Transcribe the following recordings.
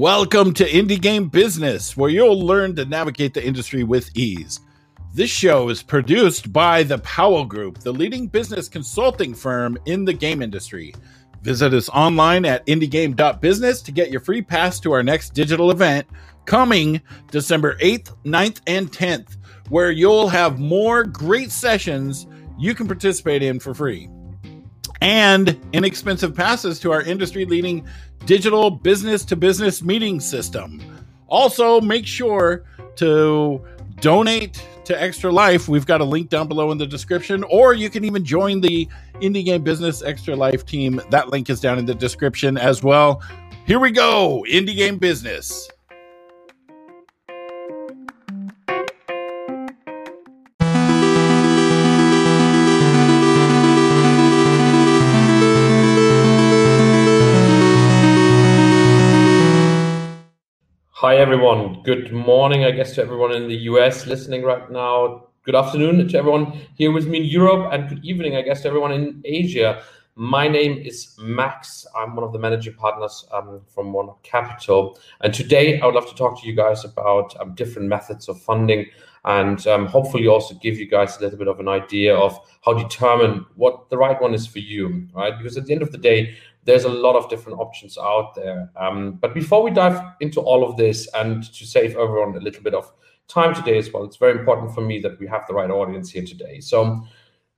Welcome to Indie Game Business, where you'll learn to navigate the industry with ease. This show is produced by the Powell Group, the leading business consulting firm in the game industry. Visit us online at indiegame.business to get your free pass to our next digital event coming December 8th, 9th, and 10th, where you'll have more great sessions you can participate in for free and inexpensive passes to our industry leading digital business to business meeting system. Also, make sure to donate to Extra Life. We've got a link down below in the description, or you can even join the Indie Game Business Extra Life team. That link is down in the description as well. Here we go Indie Game Business. Hi, everyone. Good morning, I guess, to everyone in the US listening right now. Good afternoon to everyone here with me in Europe, and good evening, I guess, to everyone in Asia. My name is Max. I'm one of the managing partners um, from One Capital. And today I would love to talk to you guys about um, different methods of funding and um, hopefully also give you guys a little bit of an idea of how to determine what the right one is for you, right? Because at the end of the day, there's a lot of different options out there. Um, but before we dive into all of this and to save everyone a little bit of time today as well, it's very important for me that we have the right audience here today. So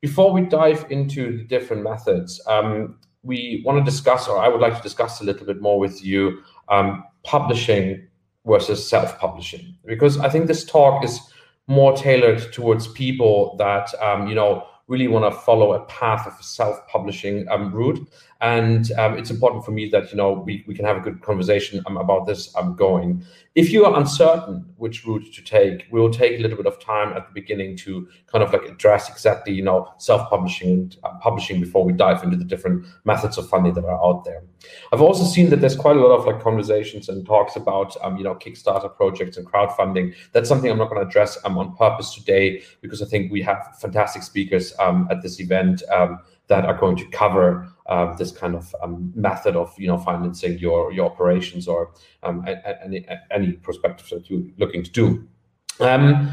before we dive into the different methods, um, we want to discuss, or I would like to discuss a little bit more with you, um, publishing versus self-publishing, because I think this talk is more tailored towards people that um, you know really want to follow a path of self-publishing um, route and um, it's important for me that you know we, we can have a good conversation um, about this um, going. If you are uncertain which route to take we'll take a little bit of time at the beginning to kind of like address exactly you know self-publishing and uh, publishing before we dive into the different methods of funding that are out there. I've also seen that there's quite a lot of like conversations and talks about um, you know kickstarter projects and crowdfunding. That's something i'm not going to address um, on purpose today because i think we have fantastic speakers um, at this event that are going to cover uh, this kind of um, method of you know financing your your operations or um, any any perspectives that you're looking to do. Um,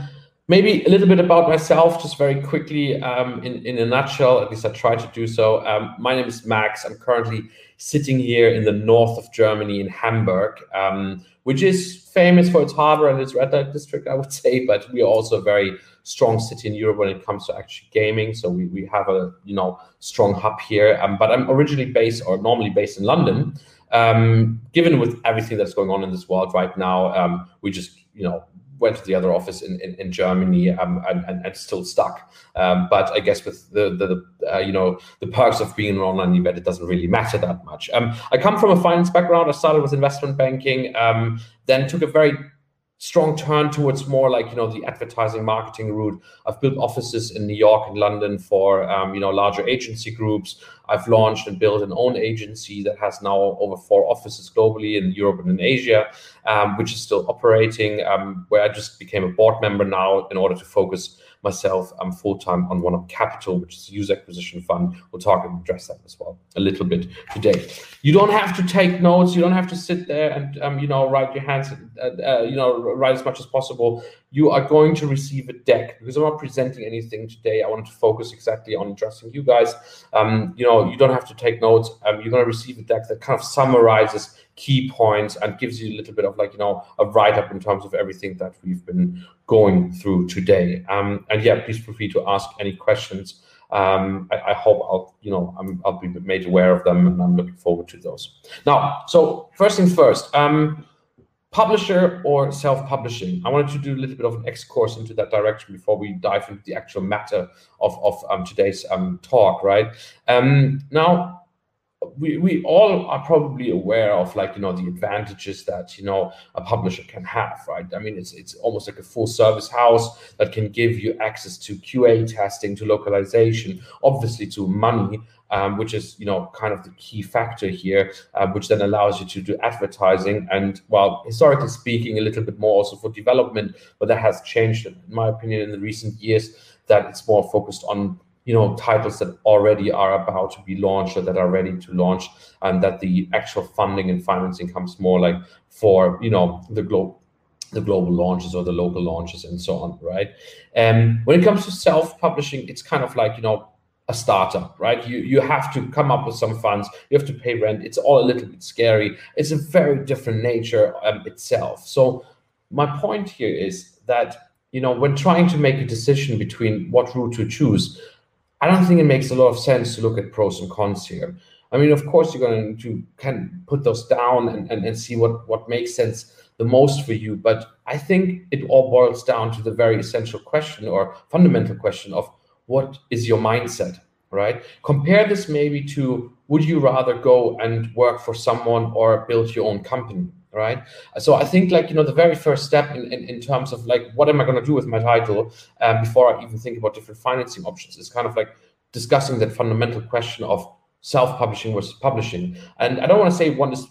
maybe a little bit about myself, just very quickly um, in in a nutshell. At least I try to do so. Um, my name is Max. I'm currently sitting here in the north of Germany in Hamburg, um, which is famous for its harbor and its red light district, I would say. But we are also a very strong city in Europe when it comes to actually gaming. So we, we have a you know strong hub here. Um, but I'm originally based or normally based in London. Um, given with everything that's going on in this world right now, um, we just you know went to the other office in, in, in Germany um, and, and, and, still stuck. Um, but I guess with the, the, the uh, you know the perks of being an online event, it doesn't really matter that much. Um, I come from a finance background. I started with investment banking, um, then took a very strong turn towards more like you know the advertising marketing route. I've built offices in new york and london for um, you know larger agency groups. I've launched and built an own agency that has now over four offices globally in europe and in asia um, which is still operating um, where i just became a board member now in order to focus myself I'm full time on One Up Capital, which is a user acquisition fund. We'll talk and address that as well a little bit today. You don't have to take notes. You don't have to sit there and um, you know write your hands, uh, uh, you know, write as much as possible. You are going to receive a deck because I'm not presenting anything today. I want to focus exactly on addressing you guys. Um, you know, you don't have to take notes. Um, you're going to receive a deck that kind of summarizes key points and gives you a little bit of like you know a write up in terms of everything that we've been going through today. Um, and yeah, please feel free to ask any questions. Um, I, I, hope I'll you know i will be made aware of them, and I'm looking forward to those. Now, so first things first. Um, publisher or self-publishing i wanted to do a little bit of an excursus into that direction before we dive into the actual matter of, of um, today's um, talk right um, now we, we all are probably aware of like you know the advantages that you know a publisher can have right? I mean it's it's almost like a full service house that can give you access to qa testing to localization obviously to money um, which is you know kind of the key factor here uh, which then allows you to do advertising and well historically speaking a little bit more also for development but that has changed in my opinion in the recent years that it's more focused on you know titles that already are about to be launched or that are ready to launch and that the actual funding and financing comes more like for you know the global the global launches or the local launches and so on right? And um, when it comes to self-publishing it's kind of like you know a startup right? You you have to come up with some funds. You have to pay rent. It's all a little bit scary. It's a very different nature um, itself. So my point here is that you know when trying to make a decision between what route to choose I don't think it makes a lot of sense to look at pros and cons here. I mean, of course, you're going to can put those down and, and, and see what, what makes sense the most for you. But I think it all boils down to the very essential question or fundamental question of what is your mindset, right? Compare this maybe to would you rather go and work for someone or build your own company? Right? So i think like you know the very first step in, in, in terms of like what am i going to do with my title um, before i even think about different financing options is kind of like discussing that fundamental question of self-publishing versus publishing. And i don't want to say one is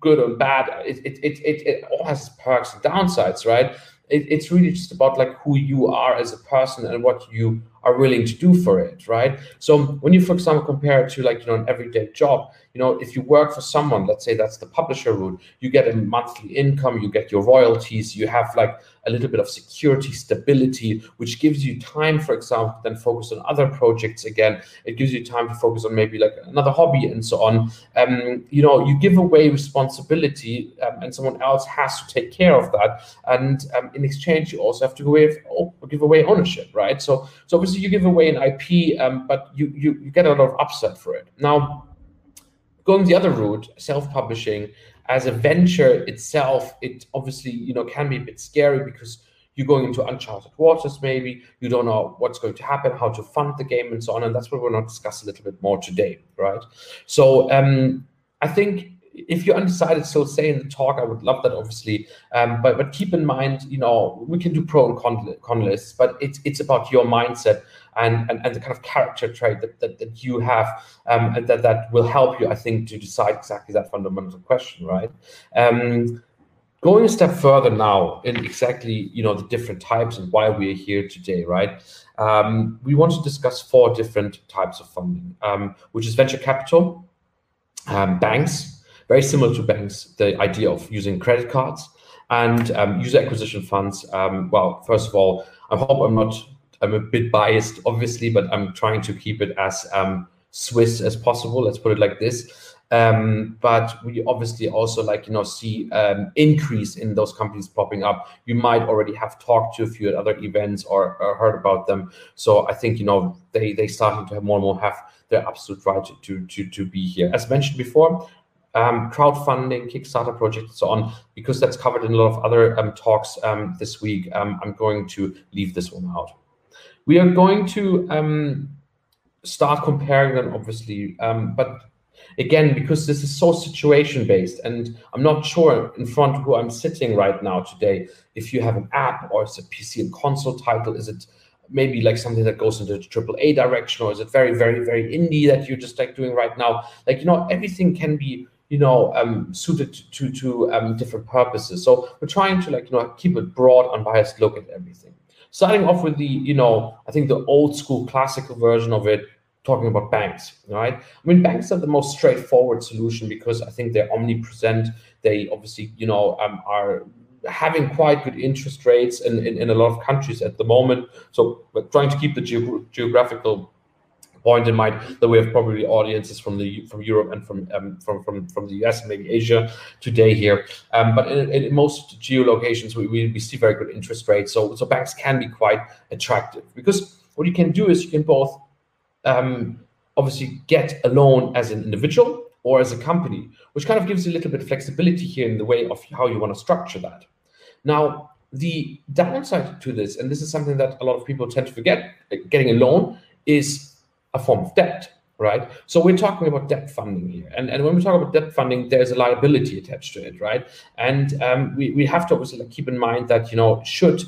good or bad it, it, it, it, it all has perks and downsides right? It, it's really just about like who you are as a person and what you are willing to do for it, right? So when you, for example, compare it to like you know an everyday job, you know if you work for someone, let's say that's the publisher route, you get a monthly income, you get your royalties, you have like a little bit of security, stability, which gives you time, for example, then focus on other projects again. It gives you time to focus on maybe like another hobby and so on. Um, you know, you give away responsibility, um, and someone else has to take care of that. And um, in exchange, you also have to give away, give away ownership, right? So, so obviously you give away an IP, um, but you, you you get a lot of upside for it. Now, going the other route, self-publishing as a venture itself, it obviously you know can be a bit scary because you're going into uncharted waters. Maybe you don't know what's going to happen, how to fund the game, and so on. And that's what we're going to discuss a little bit more today, right? So um, I think if you're undecided, so say in the talk. I would love that, obviously. Um, but but keep in mind, you know, we can do pro and con, con lists, but it's it's about your mindset and, and, and the kind of character trait that, that, that you have um, and that, that will help you, I think, to decide exactly that fundamental question, right? Um, going a step further now in exactly you know the different types and why we're here today right um, we want to discuss four different types of funding um, which is venture capital um, banks very similar to banks the idea of using credit cards and um, user acquisition funds um, well first of all i hope i'm not I'm a bit biased, obviously, but I'm trying to keep it as um, Swiss as possible. Let's put it like this. Um, but we obviously also like you know see um, increase in those companies popping up. You might already have talked to a few at other events or, or heard about them. So I think you know they they starting to have more and more have their absolute right to to to be here. As mentioned before, um, crowdfunding, Kickstarter projects, so on, because that's covered in a lot of other um, talks um, this week. Um, I'm going to leave this one out. We are going to um, start comparing them, obviously, um, but again, because this is so situation based, and I'm not sure in front of who I'm sitting right now today if you have an app or it's a PC and console title, is it maybe like something that goes into the triple A direction, or is it very, very, very indie that you're just like doing right now? Like you know, everything can be you know um, suited to to um, different purposes. So we're trying to like you know keep a broad, unbiased look at everything starting off with the, you know, I think the old school classical version of it, talking about banks, right? I mean, banks are the most straightforward solution because I think they're omnipresent. They obviously, you know, um, are having quite good interest rates in, in, in, a lot of countries at the moment. So we're trying to keep the geographical point in mind that we have probably audiences from the from Europe and from um, from, from from the US and maybe Asia today here. Um, but in, in, most geolocations, we, we see very good interest rates. So so banks can be quite attractive because what you can do is you can both um, obviously get a loan as an individual or as a company, which kind of gives you a little bit of flexibility here in the way of how you want to structure that. Now, the downside to this, and this is something that a lot of people tend to forget, getting a loan is a form of debt, right? So we're talking about debt funding here. And, and when we talk about debt funding, there's a liability attached to it, right? And um, we, we have to obviously like keep in mind that, you know, should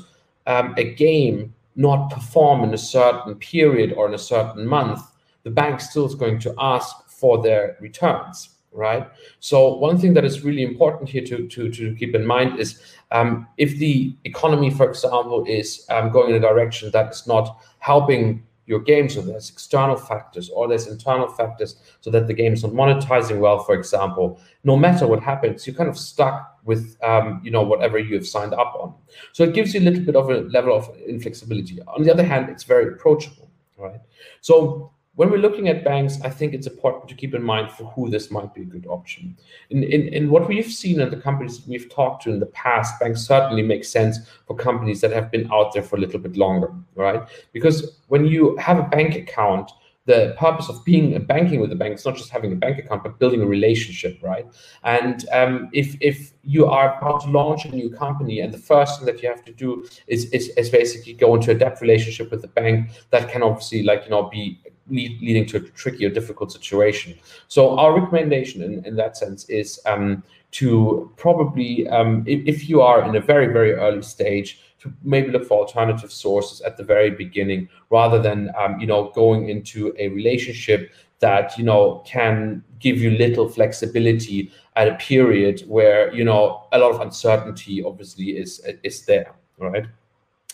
um, a game not perform in a certain period or in a certain month, the bank still is going to ask for their returns, right? So one thing that is really important here to, to, to keep in mind is um, if the economy, for example, is um, going in a direction that is not helping your game. So there's external factors or there's internal factors so that the game is not monetizing well, for example. No matter what happens, you're kind of stuck with um, you know whatever you have signed up on. So it gives you a little bit of a level of inflexibility. On the other hand, it's very approachable, right? So when we're looking at banks, I think it's important to keep in mind for who this might be a good option. In, what we've seen in the companies we've talked to in the past, banks certainly make sense for companies that have been out there for a little bit longer, right? Because when you have a bank account, the purpose of being a banking with a bank is not just having a bank account, but building a relationship, right? And um, if if you are about to launch a new company, and the first thing that you have to do is, is is basically go into a debt relationship with the bank, that can obviously like you know be lead, leading to a tricky or difficult situation. So our recommendation in, in that sense is um, to probably um, if, if you are in a very very early stage to maybe look for alternative sources at the very beginning rather than um, you know going into a relationship that you know can give you little flexibility at a period where you know a lot of uncertainty obviously is is there right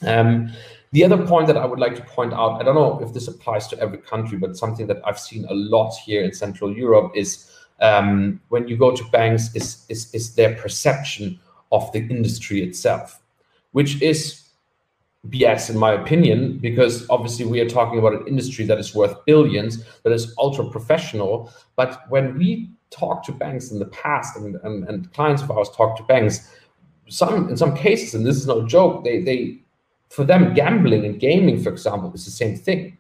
um, the other point that I would like to point out, I don't know if this applies to every country, but something that I've seen a lot here in Central Europe is um, when you go to banks, is, is, is their perception of the industry itself which is BS in my opinion, because obviously we are talking about an industry that is worth billions, that is ultra professional. But when we talk to banks in the past and, and, and clients of ours talk to banks, some in some cases, and this is no joke, they they for them gambling and gaming, for example, is the same thing.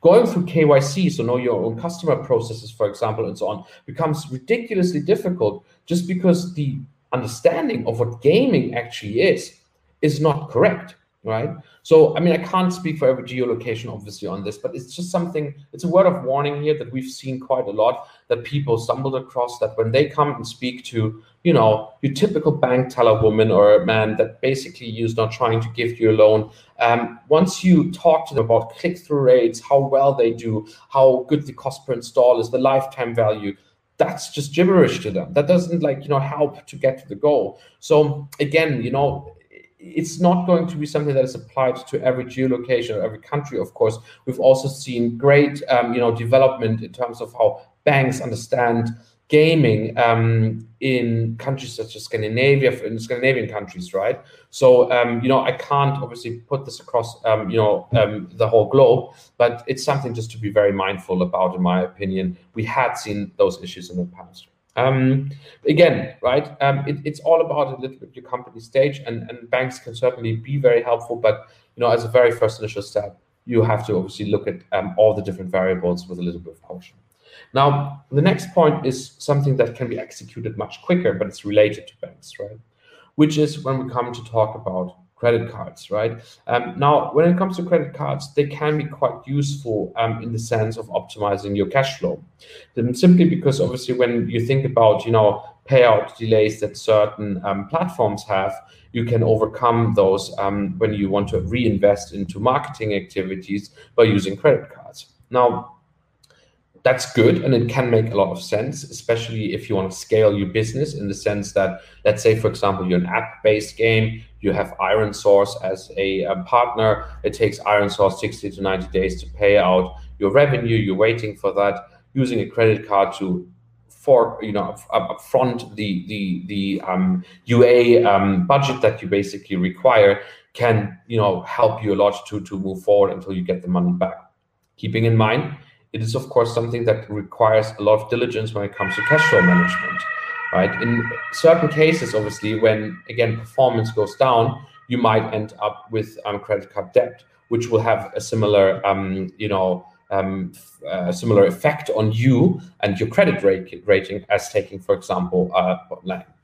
Going through KYC, so know your own customer processes, for example, and so on, becomes ridiculously difficult just because the understanding of what gaming actually is is not correct, right? So, I mean, I can't speak for every geolocation, obviously, on this, but it's just something, it's a word of warning here that we've seen quite a lot that people stumbled across that when they come and speak to, you know, your typical bank teller woman or a man that basically you's not trying to give you a loan, um, once you talk to them about click through rates, how well they do, how good the cost per install is, the lifetime value, that's just gibberish to them. That doesn't like, you know, help to get to the goal. So again, you know, it's not going to be something that is applied to every geolocation or every country. Of course, we've also seen great, um, you know, development in terms of how banks understand gaming um, in countries such as Scandinavia, in Scandinavian countries, right? So, um, you know, I can't obviously put this across, um, you know, um, the whole globe, but it's something just to be very mindful about, in my opinion. We had seen those issues in the past. Um, again, right? Um, it, it's all about a little bit your company stage, and, and banks can certainly be very helpful. But you know, as a very first initial step, you have to obviously look at um, all the different variables with a little bit of caution. Now, the next point is something that can be executed much quicker, but it's related to banks, right? Which is when we come to talk about credit cards, right? Um, now, when it comes to credit cards, they can be quite useful um, in the sense of optimizing your cash flow. Then simply because obviously when you think about, you know, payout delays that certain um, platforms have, you can overcome those um, when you want to reinvest into marketing activities by using credit cards. Now, that's good and it can make a lot of sense especially if you want to scale your business in the sense that let's say for example you're an app-based game you have ironSource as a, a partner it takes ironSource 60 to 90 days to pay out your revenue you're waiting for that using a credit card to for you know upfront the the the um, UA um, budget that you basically require can you know help you a lot to to move forward until you get the money back. Keeping in mind it is of course something that requires a lot of diligence when it comes to cash flow management right? In certain cases obviously when again performance goes down you might end up with um, credit card debt which will have a similar um, you know um, uh, similar effect on you and your credit rate, rating as taking, for example, uh,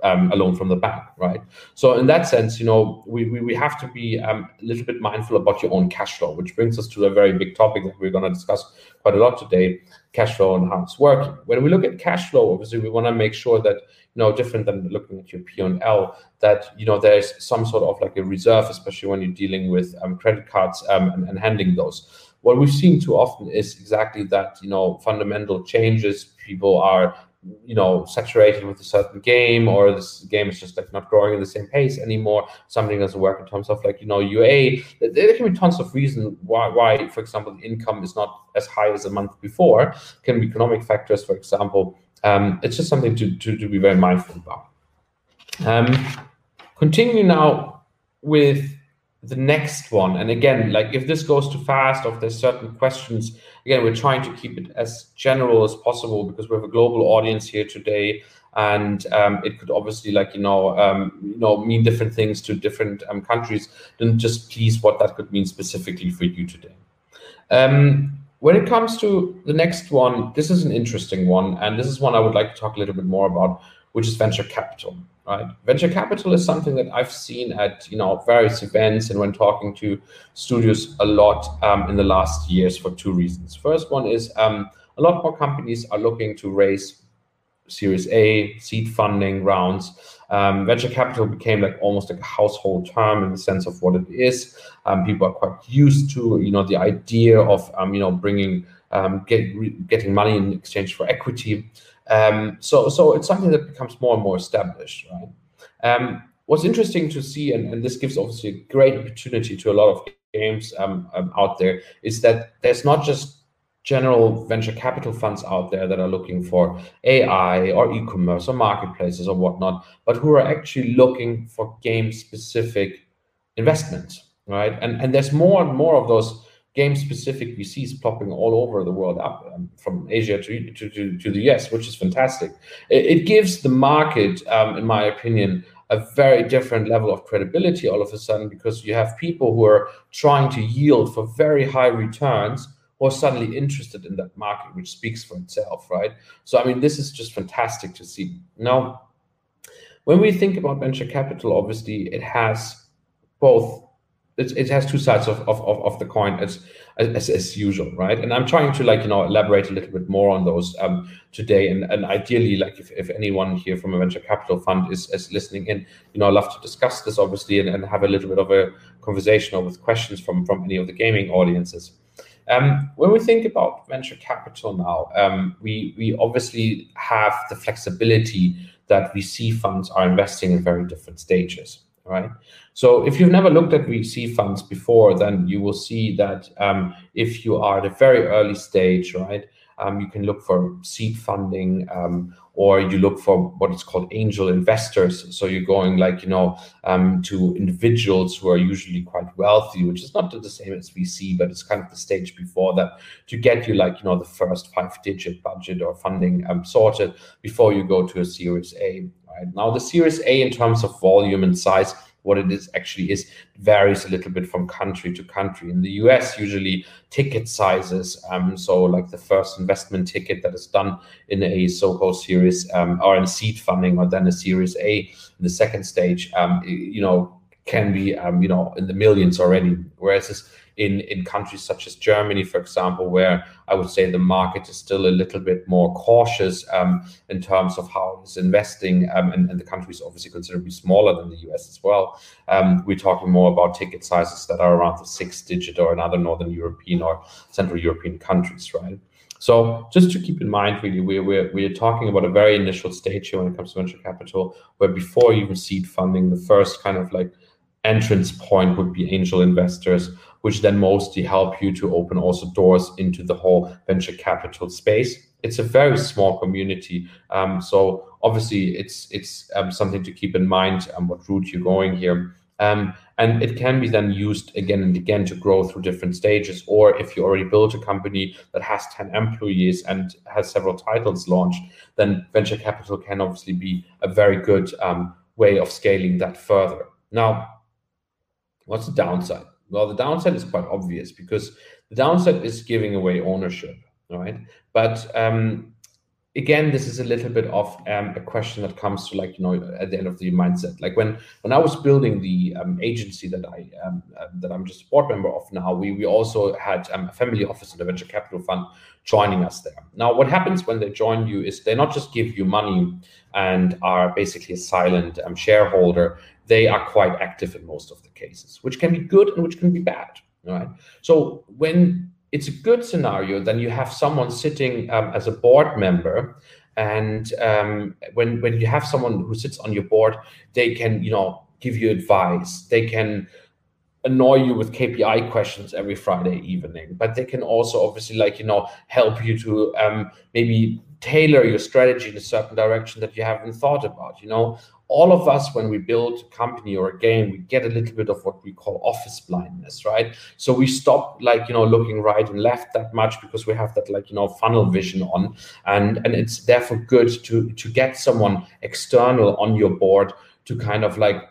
um, a loan from the bank, right? So in that sense, you know, we, we, we have to be um, a little bit mindful about your own cash flow, which brings us to a very big topic that we're going to discuss quite a lot today, cash flow and how it's working. When we look at cash flow, obviously we want to make sure that, you know, different than looking at your P&L, that, you know, there's some sort of like a reserve, especially when you're dealing with um, credit cards um, and, and handling those what we've seen too often is exactly that you know fundamental changes. People are you know saturated with a certain game or this game is just like not growing at the same pace anymore. Something doesn't work in terms of like you know ua there can be tons of reasons why why for example the income is not as high as a month before. Can be economic factors for example. Um, it's just something to, to, to be very mindful about. Um, continue now with the next one. And again like if this goes too fast or if there's certain questions again we're trying to keep it as general as possible because we have a global audience here today. And um, it could obviously like you know um, you know mean different things to different um, countries. Then just please what that could mean specifically for you today. Um, when it comes to the next one this is an interesting one. And this is one i would like to talk a little bit more about which is venture capital right? Venture capital is something that I've seen at you know various events and when talking to studios a lot um, in the last years for two reasons. First one is um, a lot more companies are looking to raise Series A, seed funding rounds. Um, venture capital became like almost like a household term in the sense of what it is. Um, people are quite used to you know the idea of um, you know bringing um, get, getting money in exchange for equity. Um, so, so it's something that becomes more and more established, right? Um, what's interesting to see, and, and, this gives obviously a great opportunity to a lot of games um, um, out there, is that there's not just general venture capital funds out there that are looking for AI or e-commerce or marketplaces or whatnot, but who are actually looking for game-specific investments, right? And and there's more and more of those game specific VCs popping all over the world up um, from Asia to, to, to, to, the US, which is fantastic. It, it gives the market, um, in my opinion, a very different level of credibility all of a sudden because you have people who are trying to yield for very high returns who are suddenly interested in that market, which speaks for itself, right? So, I mean, this is just fantastic to see. Now, when we think about venture capital, obviously, it has both it, it has two sides of, of, of, the coin as, as as usual, right? And I'm trying to like you know elaborate a little bit more on those um, today. And, and ideally, like if, if anyone here from a venture capital fund is, is listening in, you know, I'd love to discuss this obviously and, and have a little bit of a conversation or with questions from from any of the gaming audiences. Um, when we think about venture capital now, um, we we obviously have the flexibility that VC funds are investing in very different stages right? So if you've never looked at VC funds before, then you will see that um, if you are at a very early stage, right, um, you can look for seed funding um, or you look for what is called angel investors. So you're going like, you know, um, to individuals who are usually quite wealthy, which is not the same as VC, but it's kind of the stage before that to get you like, you know, the first five digit budget or funding um, sorted before you go to a series A. Right now, the Series A in terms of volume and size, what it is actually is varies a little bit from country to country. In the US, usually ticket sizes, um, so like the first investment ticket that is done in a so-called Series um, or in seed funding, or then a Series A in the second stage, um, you know, can be um, you know in the millions already. Whereas in in countries such as Germany, for example, where I would say the market is still a little bit more cautious um, in terms of how it's investing, um, and, and, the country is obviously considerably smaller than the US as well. Um, we're talking more about ticket sizes that are around the six digit or in other Northern European or Central European countries, right? So just to keep in mind, really, we're, we're, we're talking about a very initial stage here when it comes to venture capital, where before even seed funding, the first kind of like entrance point would be angel investors, which then mostly help you to open also doors into the whole venture capital space. It's a very small community, um, so obviously it's it's um, something to keep in mind um, what route you're going here. Um, and it can be then used again and again to grow through different stages. Or if you already built a company that has 10 employees and has several titles launched, then venture capital can obviously be a very good um, way of scaling that further. Now, What's the downside? Well, the downside is quite obvious because the downside is giving away ownership, right? But um, again, this is a little bit of um, a question that comes to like you know at the end of the mindset. Like when when I was building the um, agency that I um, uh, that I'm just a board member of now, we we also had um, a family office and a venture capital fund joining us there. Now, what happens when they join you is they not just give you money and are basically a silent um, shareholder they are quite active in most of the cases, which can be good and which can be bad. Right. So when it's a good scenario, then you have someone sitting um, as a board member and um, when when you have someone who sits on your board, they can you know give you advice. They can annoy you with KPI questions every Friday evening, but they can also obviously like you know help you to um, maybe tailor your strategy in a certain direction that you haven't thought about. You know, all of us when we build a company or a game we get a little bit of what we call office blindness right? So we stop like you know looking right and left that much because we have that like you know funnel vision on. And and it's therefore good to to get someone external on your board to kind of like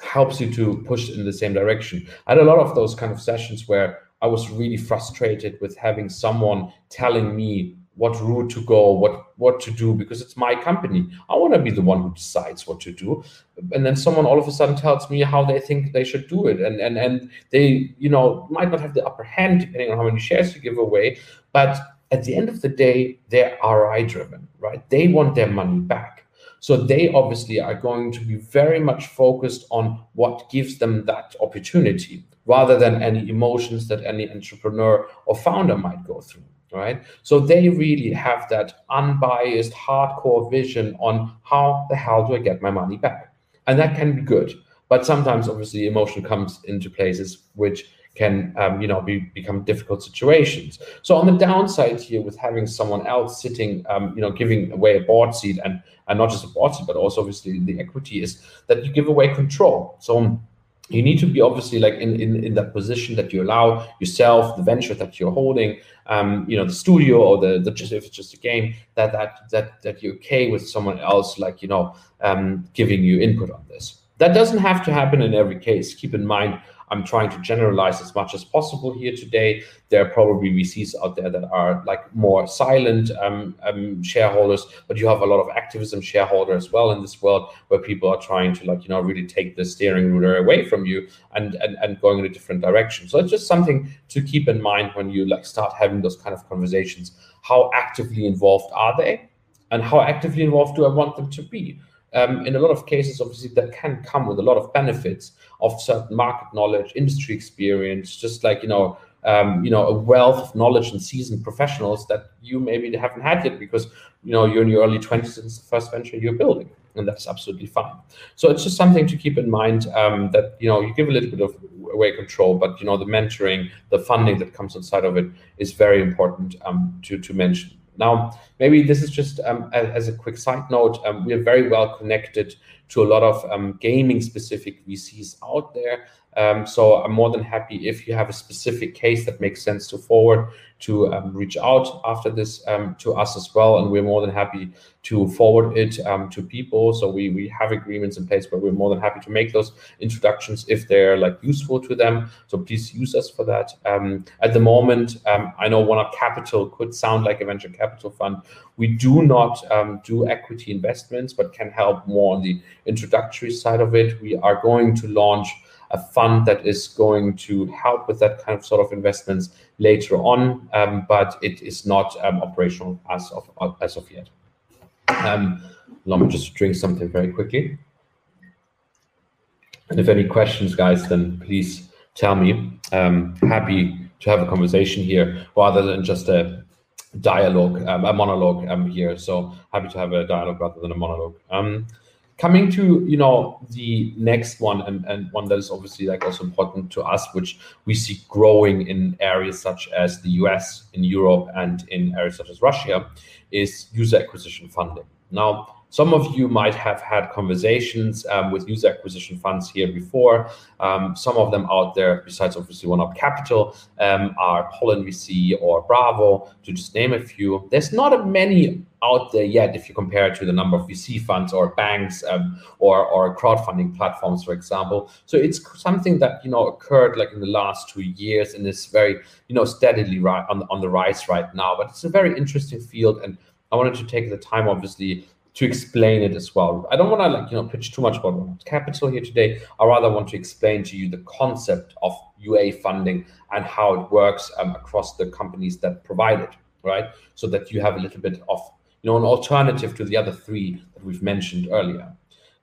helps you to push in the same direction. I had a lot of those kind of sessions where i was really frustrated with having someone telling me what route to go, what what to do, because it's my company. I want to be the one who decides what to do. And then someone all of a sudden tells me how they think they should do it. And and and they, you know, might not have the upper hand depending on how many shares you give away. But at the end of the day, they're ROI driven, right? They want their money back. So they obviously are going to be very much focused on what gives them that opportunity rather than any emotions that any entrepreneur or founder might go through right? So they really have that unbiased, hardcore vision on how the hell do I get my money back? And that can be good. But sometimes, obviously, emotion comes into places which can, um, you know, be, become difficult situations. So on the downside here, with having someone else sitting, um, you know, giving away a board seat and and not just a board seat, but also obviously the equity is that you give away control. So you need to be obviously like in, in, in that position that you allow yourself, the venture that you're holding, um, you know, the studio or the, the just if it's just a game, that that that that you're okay with someone else like, you know, um, giving you input on this. That doesn't have to happen in every case. Keep in mind, I'm trying to generalize as much as possible here today. There are probably VCs out there that are like more silent um, um, shareholders, but you have a lot of activism shareholders as well in this world where people are trying to like, you know, really take the steering ruler away from you and, and, and going in a different direction. So it's just something to keep in mind when you like start having those kind of conversations. How actively involved are they? And how actively involved do I want them to be? Um, in a lot of cases, obviously, that can come with a lot of benefits of certain market knowledge, industry experience, just like you know, um, you know, a wealth of knowledge and seasoned professionals that you maybe haven't had yet because you know you're in your early 20s and it's the first venture you're building, and that's absolutely fine. So it's just something to keep in mind um, that you know you give a little bit of away control, but you know the mentoring, the funding that comes inside of it is very important um, to to mention. Now, maybe this is just um, as, a quick side note, um, we are very well connected to a lot of um, gaming specific VCs out there. Um, so I'm more than happy if you have a specific case that makes sense to forward to um, reach out after this um, to us as well. And we're more than happy to forward it to people. So we, we have agreements in place where we're more than happy to make those introductions if they're like useful to them. So please use us for that. At the moment, I know One Up Capital could sound like a venture capital fund. We do not do equity investments, but can help more on the introductory side of it. We are going to launch a fund that is going to help with that kind of sort of investments later on, um, but it is not um, operational as of as of yet. Um, let me just drink something very quickly. And if any questions, guys, then please tell me. Um, happy to have a conversation here rather than just a dialogue, um, a monologue um, here. So happy to have a dialogue rather than a monologue. Um, coming to you know the next one and, and one that is obviously like also important to us which we see growing in areas such as the us in europe and in areas such as russia is user acquisition funding now some of you might have had conversations um, with user acquisition funds here before. Um, some of them out there, besides obviously One Up Capital, um, are Pollen VC or Braavo, to just name a few. There's not a many out there yet if you compare it to the number of VC funds or banks um, or, or crowdfunding platforms, for example. So it's something that you know occurred like in the last two years and is very you know steadily right on, on the rise right now. But it's a very interesting field, and I wanted to take the time, obviously, to explain it as well. I don't want to like you know pitch too much about capital here today. I rather want to explain to you the concept of UA funding and how it works um, across the companies that provide it, right? So that you have a little bit of you know an alternative to the other three that we've mentioned earlier.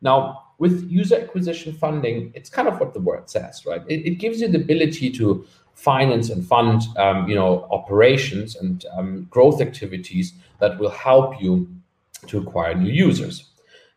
Now, with user acquisition funding, it's kind of what the word says, right? It, it gives you the ability to finance and fund, um, you know, operations and um, growth activities that will help you to acquire new users.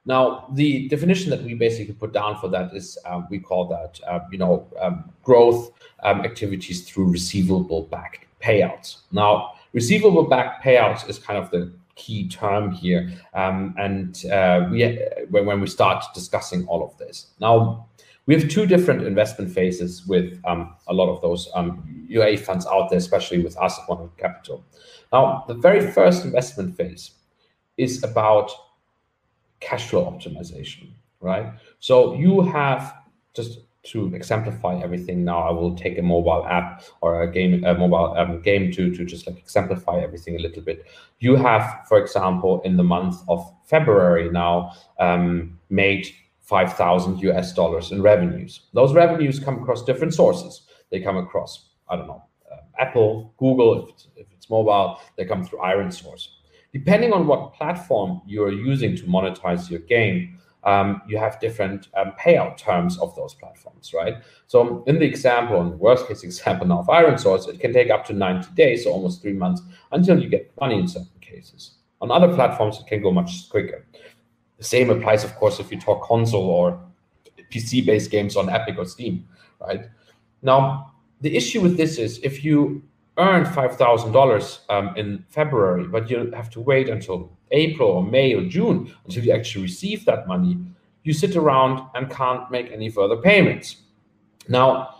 Now, the definition that we basically put down for that is um, we call that uh, you know um, growth um, activities through receivable-backed payouts. Now, receivable-backed payouts is kind of the key term here, um, and uh, we when, when we start discussing all of this. Now, we have two different investment phases with um, a lot of those um, UA funds out there, especially with us at One Capital. Now, the very first investment phase is about cash flow optimization, right? So you have just to exemplify everything now i will take a mobile app or a game a mobile um, game to to just like exemplify everything a little bit. You have for example in the month of february now um, made 5000 us dollars in revenues. Those revenues come across different sources. They come across i don't know uh, apple google if it's, if it's mobile they come through ironSource depending on what platform you're using to monetize your game, um, you have different um, payout terms of those platforms, right? So in the example, in the worst case example now of ironSource, it can take up to 90 days, so almost three months, until you get money in certain cases. On other platforms, it can go much quicker. The same applies, of course, if you talk console or PC-based games on Epic or Steam, right? Now, the issue with this is if you earned $5,000 um, in February, but you have to wait until April or May or June until you actually receive that money, you sit around and can't make any further payments. Now,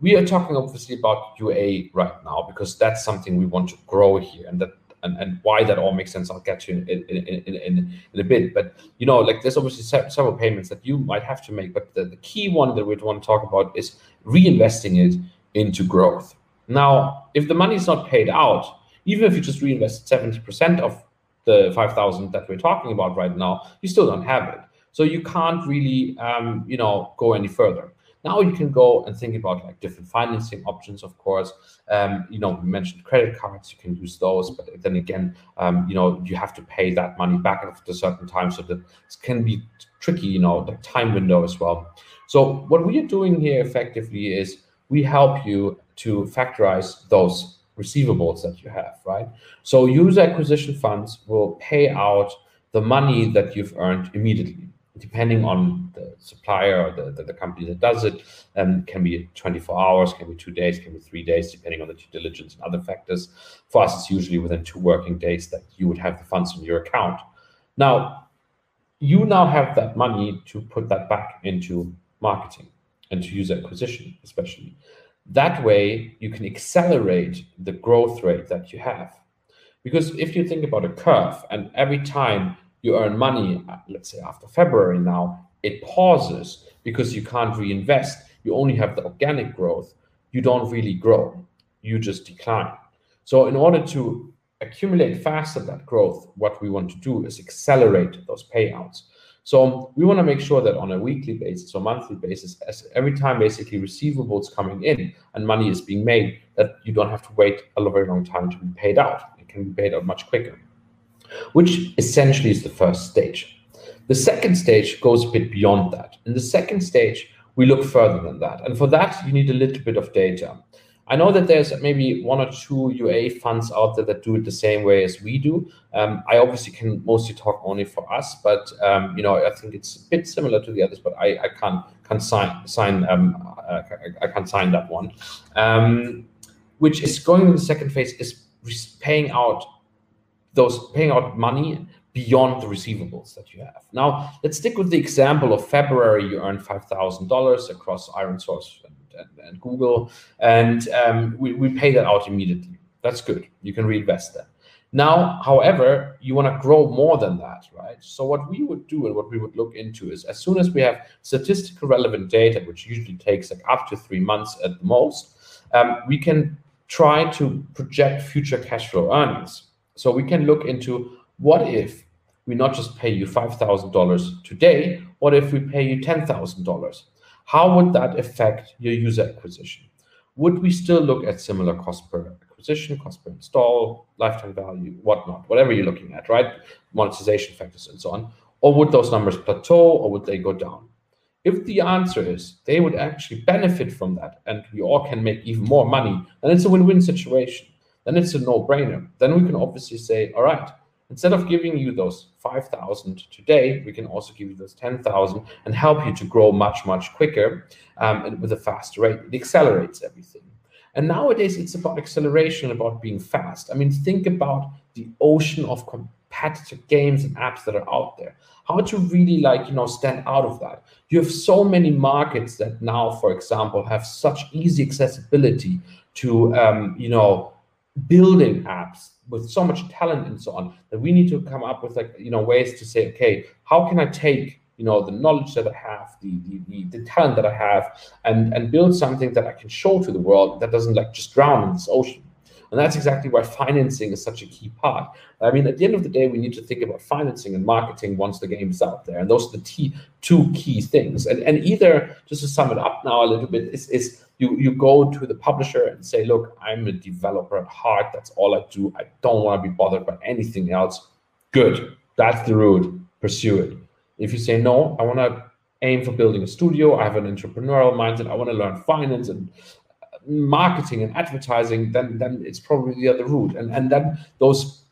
we are talking obviously about UA right now because that's something we want to grow here and that and, and why that all makes sense i'll get to in, in, in, in, in a bit. But you know like there's obviously several payments that you might have to make but the, the key one that we'd want to talk about is reinvesting it into growth now, if the money is not paid out, even if you just reinvest 70% of the 5,000 that we're talking about right now, you still don't have it. So you can't really, um, you know, go any further. Now you can go and think about like different financing options, of course. Um, you know, we mentioned credit cards, you can use those, but then again, um, you know, you have to pay that money back after a certain time. So that can be tricky, you know, the time window as well. So what we are doing here effectively is we help you to factorize those receivables that you have, right? So user acquisition funds will pay out the money that you've earned immediately, depending on the supplier or the, the, the company that does it. Um, can be 24 hours, can be two days, can be three days, depending on the due diligence and other factors. For us, it's usually within two working days that you would have the funds in your account. Now, you now have that money to put that back into marketing and to user acquisition, especially. That way, you can accelerate the growth rate that you have. Because if you think about a curve, and every time you earn money, let's say after February now, it pauses because you can't reinvest. You only have the organic growth. You don't really grow, you just decline. So, in order to accumulate faster that growth, what we want to do is accelerate those payouts. So we want to make sure that on a weekly basis or monthly basis, as every time basically receivables coming in and money is being made, that you don't have to wait a very long time to be paid out. It can be paid out much quicker, which essentially is the first stage. The second stage goes a bit beyond that. In the second stage, we look further than that. And for that, you need a little bit of data. I know that there's maybe one or two UA funds out there that do it the same way as we do. Um, I obviously can mostly talk only for us, but um, you know I think it's a bit similar to the others. But I, I can't can sign sign um, uh, I can't sign that one. Um, which is going in the second phase is paying out those paying out money beyond the receivables that you have. Now let's stick with the example of February. You earned five thousand dollars across ironSource and, and Google, and um, we, we pay that out immediately. That's good. You can reinvest that. Now, however, you want to grow more than that, right? So what we would do and what we would look into is as soon as we have statistical relevant data, which usually takes like up to three months at the most, um, we can try to project future cash flow earnings. So we can look into what if we not just pay you $5,000 today, what if we pay you $10,000? How would that affect your user acquisition? Would we still look at similar cost per acquisition, cost per install, lifetime value, whatnot, whatever you're looking at, right? Monetization factors and so on. Or would those numbers plateau or would they go down? If the answer is they would actually benefit from that and we all can make even more money, then it's a win win situation. Then it's a no brainer. Then we can obviously say, all right, Instead of giving you those 5,000 today, we can also give you those 10,000 and help you to grow much, much quicker um, and with a faster rate. It accelerates everything. And nowadays, it's about acceleration, about being fast. I mean, think about the ocean of competitive games and apps that are out there. How to really like, you know, stand out of that. You have so many markets that now, for example, have such easy accessibility to, um, you know, building apps with so much talent and so on that we need to come up with like you know ways to say okay how can i take you know the knowledge that i have the the, the, the talent that i have and and build something that i can show to the world that doesn't like just drown in this ocean and that's exactly why financing is such a key part. I mean, at the end of the day, we need to think about financing and marketing once the game is out there. And those are the t- two key things. And, and either, just to sum it up now a little bit, is, is you, you go to the publisher and say, look, I'm a developer at heart. That's all I do. I don't want to be bothered by anything else. Good. That's the route. Pursue it. If you say, no, I want to aim for building a studio. I have an entrepreneurial mindset. I want to learn finance and marketing and advertising, then then it's probably the other route. And and then those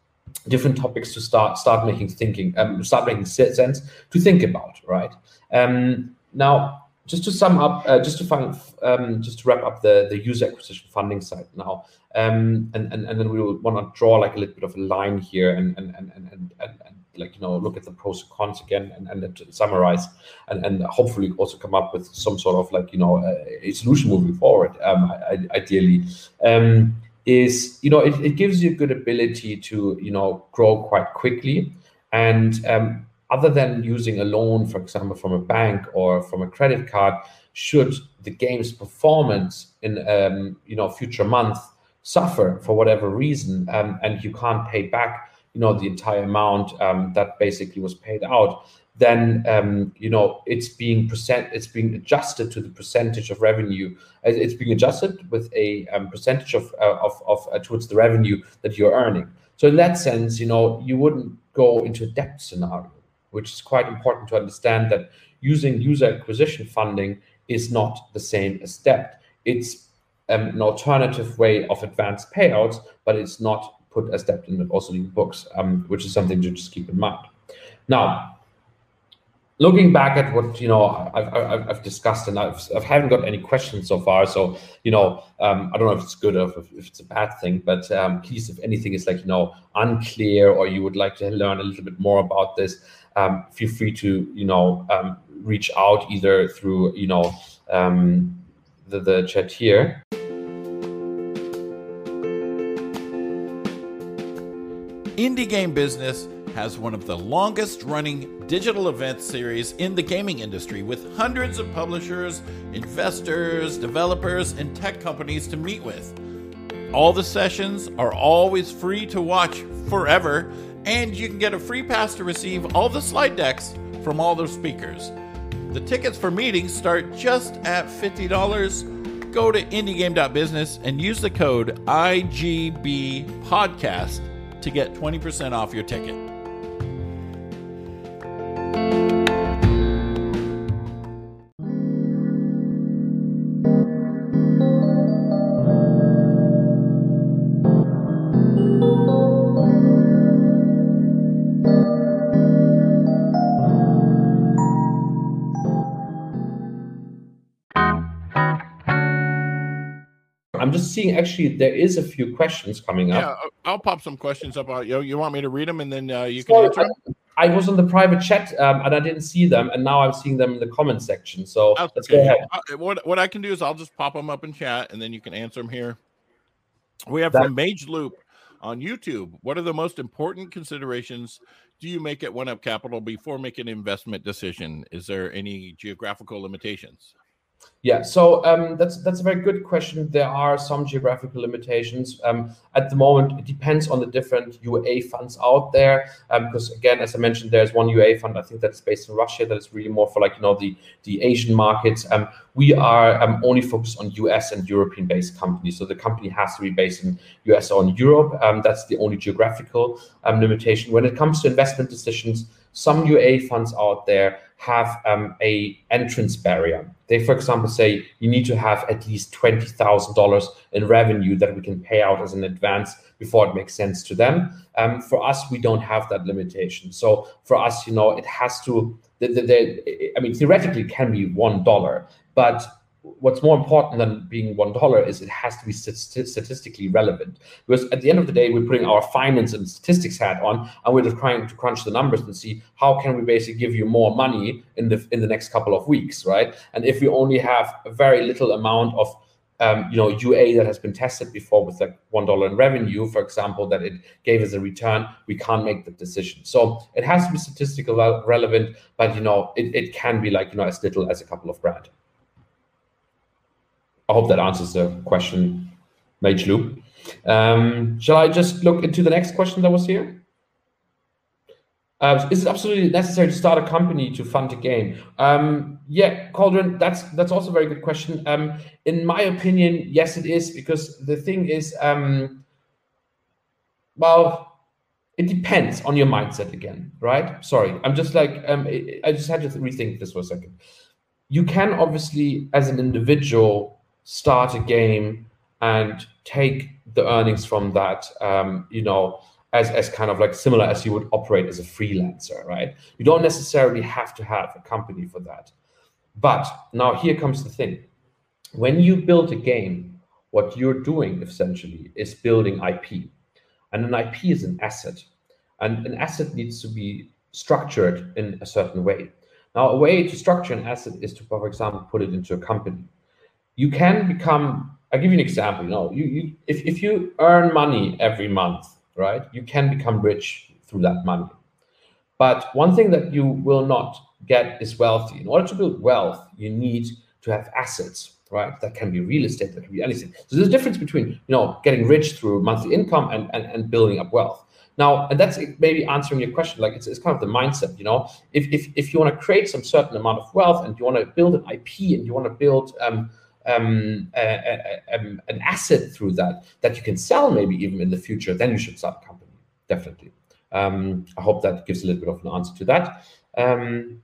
different topics to start start making thinking um, start making sense to think about, right? Um, now, just to sum up, uh, just to find, um, just to wrap up the the user acquisition funding side now, um, and, and and then we will want to draw like a little bit of a line here and and and and, and, and like you know look at the pros and cons again and, and summarize and, and hopefully also come up with some sort of like you know a, a solution moving forward um, ideally. Um, is you know it, it gives you a good ability to you know grow quite quickly. And um, other than using a loan for example from a bank or from a credit card should the game's performance in um, you know future month suffer for whatever reason um, and you can't pay back you know the entire amount um, that basically was paid out then um, you know it's being percent it's being adjusted to the percentage of revenue. It's being adjusted with a um, percentage of uh, of, of uh, towards the revenue that you're earning. So in that sense you know you wouldn't go into a debt scenario which is quite important to understand that using user acquisition funding is not the same as debt. It's um, an alternative way of advanced payouts but it's not put as debt in also in books, um, which is something to just keep in mind. Now, looking back at what you know I've, I've, I've discussed and I've, I haven't got any questions so far. So you know um, I don't know if it's good or if, if it's a bad thing, but um, please, if anything is like you know unclear or you would like to learn a little bit more about this, um, feel free to you know um, reach out either through you know um, the the chat here. Indie Game Business has one of the longest running digital event series in the gaming industry with hundreds of publishers, investors, developers, and tech companies to meet with. All the sessions are always free to watch forever, and you can get a free pass to receive all the slide decks from all the speakers. The tickets for meetings start just at $50. Go to indiegame.business and use the code IGBPodcast to get 20% off your ticket. Seeing actually there is a few questions coming up. Yeah, I'll pop some questions up. You you want me to read them and then uh, you can them? I was on the private chat um, and I didn't see them, and now I'm seeing them in the comment section. So That's let's go ahead. Uh, what what I can do is I'll just pop them up in chat, and then you can answer them here. We have that, from Mage Loop on YouTube. What are the most important considerations do you make at One Up Capital before making an investment decision? Is there any geographical limitations? Yeah, so um, that's that's a very good question. There are some geographical limitations um, at the moment. It depends on the different UA funds out there. Um, because again, as I mentioned, there's one UA fund I think that's based in Russia that is really more for like you know the the Asian markets. Um, we are um, only focused on US and European based companies, so the company has to be based in US or in Europe. Um, that's the only geographical um, limitation. When it comes to investment decisions, some UA funds out there have um, a entrance barrier. They, for example, say you need to have at least twenty thousand dollars in revenue that we can pay out as an advance before it makes sense to them. Um, for us, we don't have that limitation. So for us, you know, it has to. The, the, the, I mean, theoretically, it can be one dollar, but what's more important than being one dollar is it has to be statistically relevant because at the end of the day we're putting our finance and statistics hat on and we're just trying to crunch the numbers and see how can we basically give you more money in the in the next couple of weeks right and if we only have a very little amount of um, you know UA that has been tested before with like one dollar in revenue, for example, that it gave us a return, we can't make the decision. So it has to be statistically relevant, but you know it, it can be like you know as little as a couple of grand. I hope that answers the question, Mage Loop. Um, shall I just look into the next question that was here? Uh, is it absolutely necessary to start a company to fund a game? Um, yeah, Cauldron, that's that's also a very good question. Um, in my opinion, yes, it is because the thing is, um, well, it depends on your mindset again, right? Sorry, I'm just like um, I just had to rethink this for a second. You can obviously, as an individual, start a game and take the earnings from that, um, you know, as, as kind of like similar as you would operate as a freelancer, right? You don't necessarily have to have a company for that. But now here comes the thing. When you build a game, what you're doing essentially is building IP. And an IP is an asset. And an asset needs to be structured in a certain way. Now, a way to structure an asset is to, for example, put it into a company you can become i'll give you an example you know you, you if, if you earn money every month right you can become rich through that money. But one thing that you will not get is wealthy in order to build wealth you need to have assets right that can be real estate that can be anything. So there's a difference between you know getting rich through monthly income and, and, and building up wealth. Now and that's maybe answering your question like it's, it's kind of the mindset you know. If, if, if you want to create some certain amount of wealth and you want to build an ip and you want to build um, um, a, a, um, an asset through that that you can sell maybe even in the future, then you should start a company. Definitely. Um, I hope that gives a little bit of an answer to that. Um,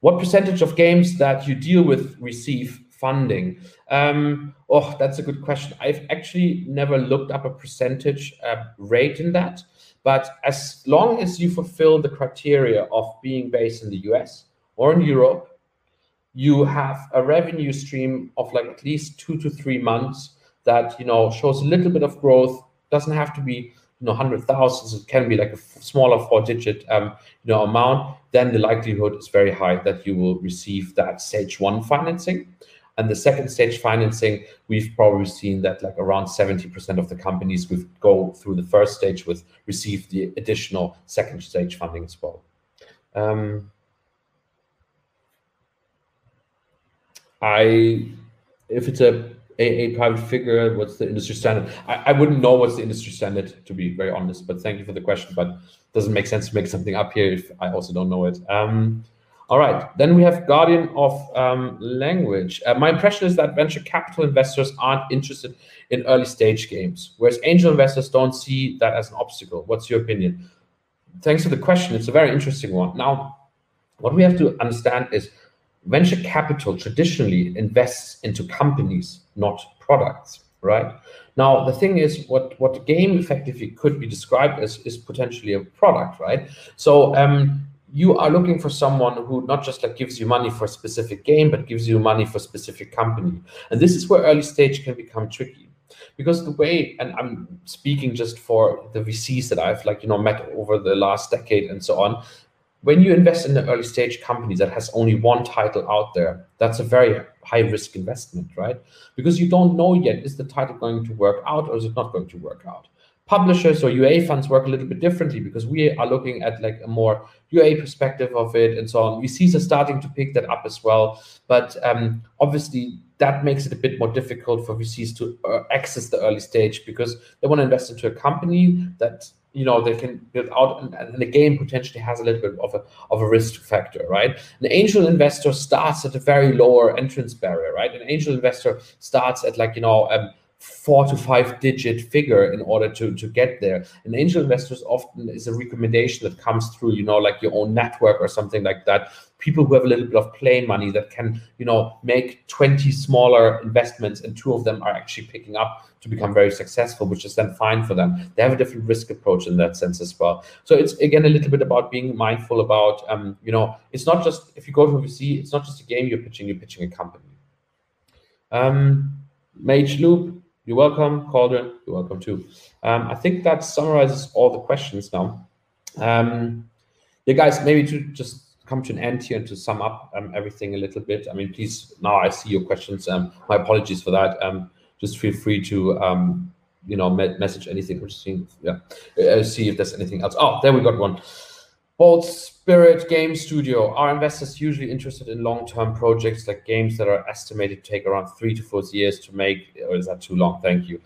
what percentage of games that you deal with receive funding? Um, oh, that's a good question. I've actually never looked up a percentage uh, rate in that, but as long as you fulfill the criteria of being based in the US or in Europe you have a revenue stream of like at least two to three months that you know shows a little bit of growth. Doesn't have to be you know hundred thousands. It can be like a smaller four digit um, you know amount. Then the likelihood is very high that you will receive that stage one financing. And the second stage financing we've probably seen that like around 70% of the companies would go through the first stage with receive the additional second stage funding as well. Um, I, if it's a, a, a, private figure, what's the industry standard? I, I wouldn't know what's the industry standard, to be very honest, but thank you for the question. But doesn't make sense to make something up here if I also don't know it. Um, all right, then we have Guardian of um, Language. Uh, my impression is that venture capital investors aren't interested in early stage games, whereas angel investors don't see that as an obstacle. What's your opinion? Thanks for the question. It's a very interesting one. Now, what we have to understand is venture capital traditionally invests into companies, not products, right? Now, the thing is, what, what game effectively could be described as is potentially a product, right? So um, you are looking for someone who not just like gives you money for a specific game, but gives you money for a specific company. And this is where early stage can become tricky. Because the way, and I'm speaking just for the VCs that I've like, you know, met over the last decade and so on, when you invest in an early stage company that has only one title out there, that's a very high risk investment, right? Because you don't know yet is the title going to work out or is it not going to work out? Publishers or UA funds work a little bit differently because we are looking at like a more UA perspective of it and so on. VCs are starting to pick that up as well, but um, obviously that makes it a bit more difficult for VCs to uh, access the early stage because they want to invest into a company that you know they can build out and, and, the game potentially has a little bit of a of a risk factor right? An angel investor starts at a very lower entrance barrier right? An angel investor starts at like you know um, four to five digit figure in order to to get there. And angel investors often is a recommendation that comes through you know like your own network or something like that. People who have a little bit of play money that can you know make 20 smaller investments and two of them are actually picking up to become very successful which is then fine for them. They have a different risk approach in that sense as well. So it's again a little bit about being mindful about um, you know it's not just if you go to a vc it's not just a game you're pitching you're pitching a company. Um, mage loop you're welcome, Cauldron. You're welcome too. Um, I think that summarizes all the questions now. Um, yeah, guys, maybe to just come to an end here and to sum up um, everything a little bit. I mean, please, now I see your questions. Um, my apologies for that. Um, just feel free to, um, you know, me message anything interesting. Yeah, uh, see if there's anything else. Oh, there we got one. Bold Spirit Game Studio. Are investors usually interested in long-term projects like games that are estimated to take around three to four years to make? Or is that too long? Thank you.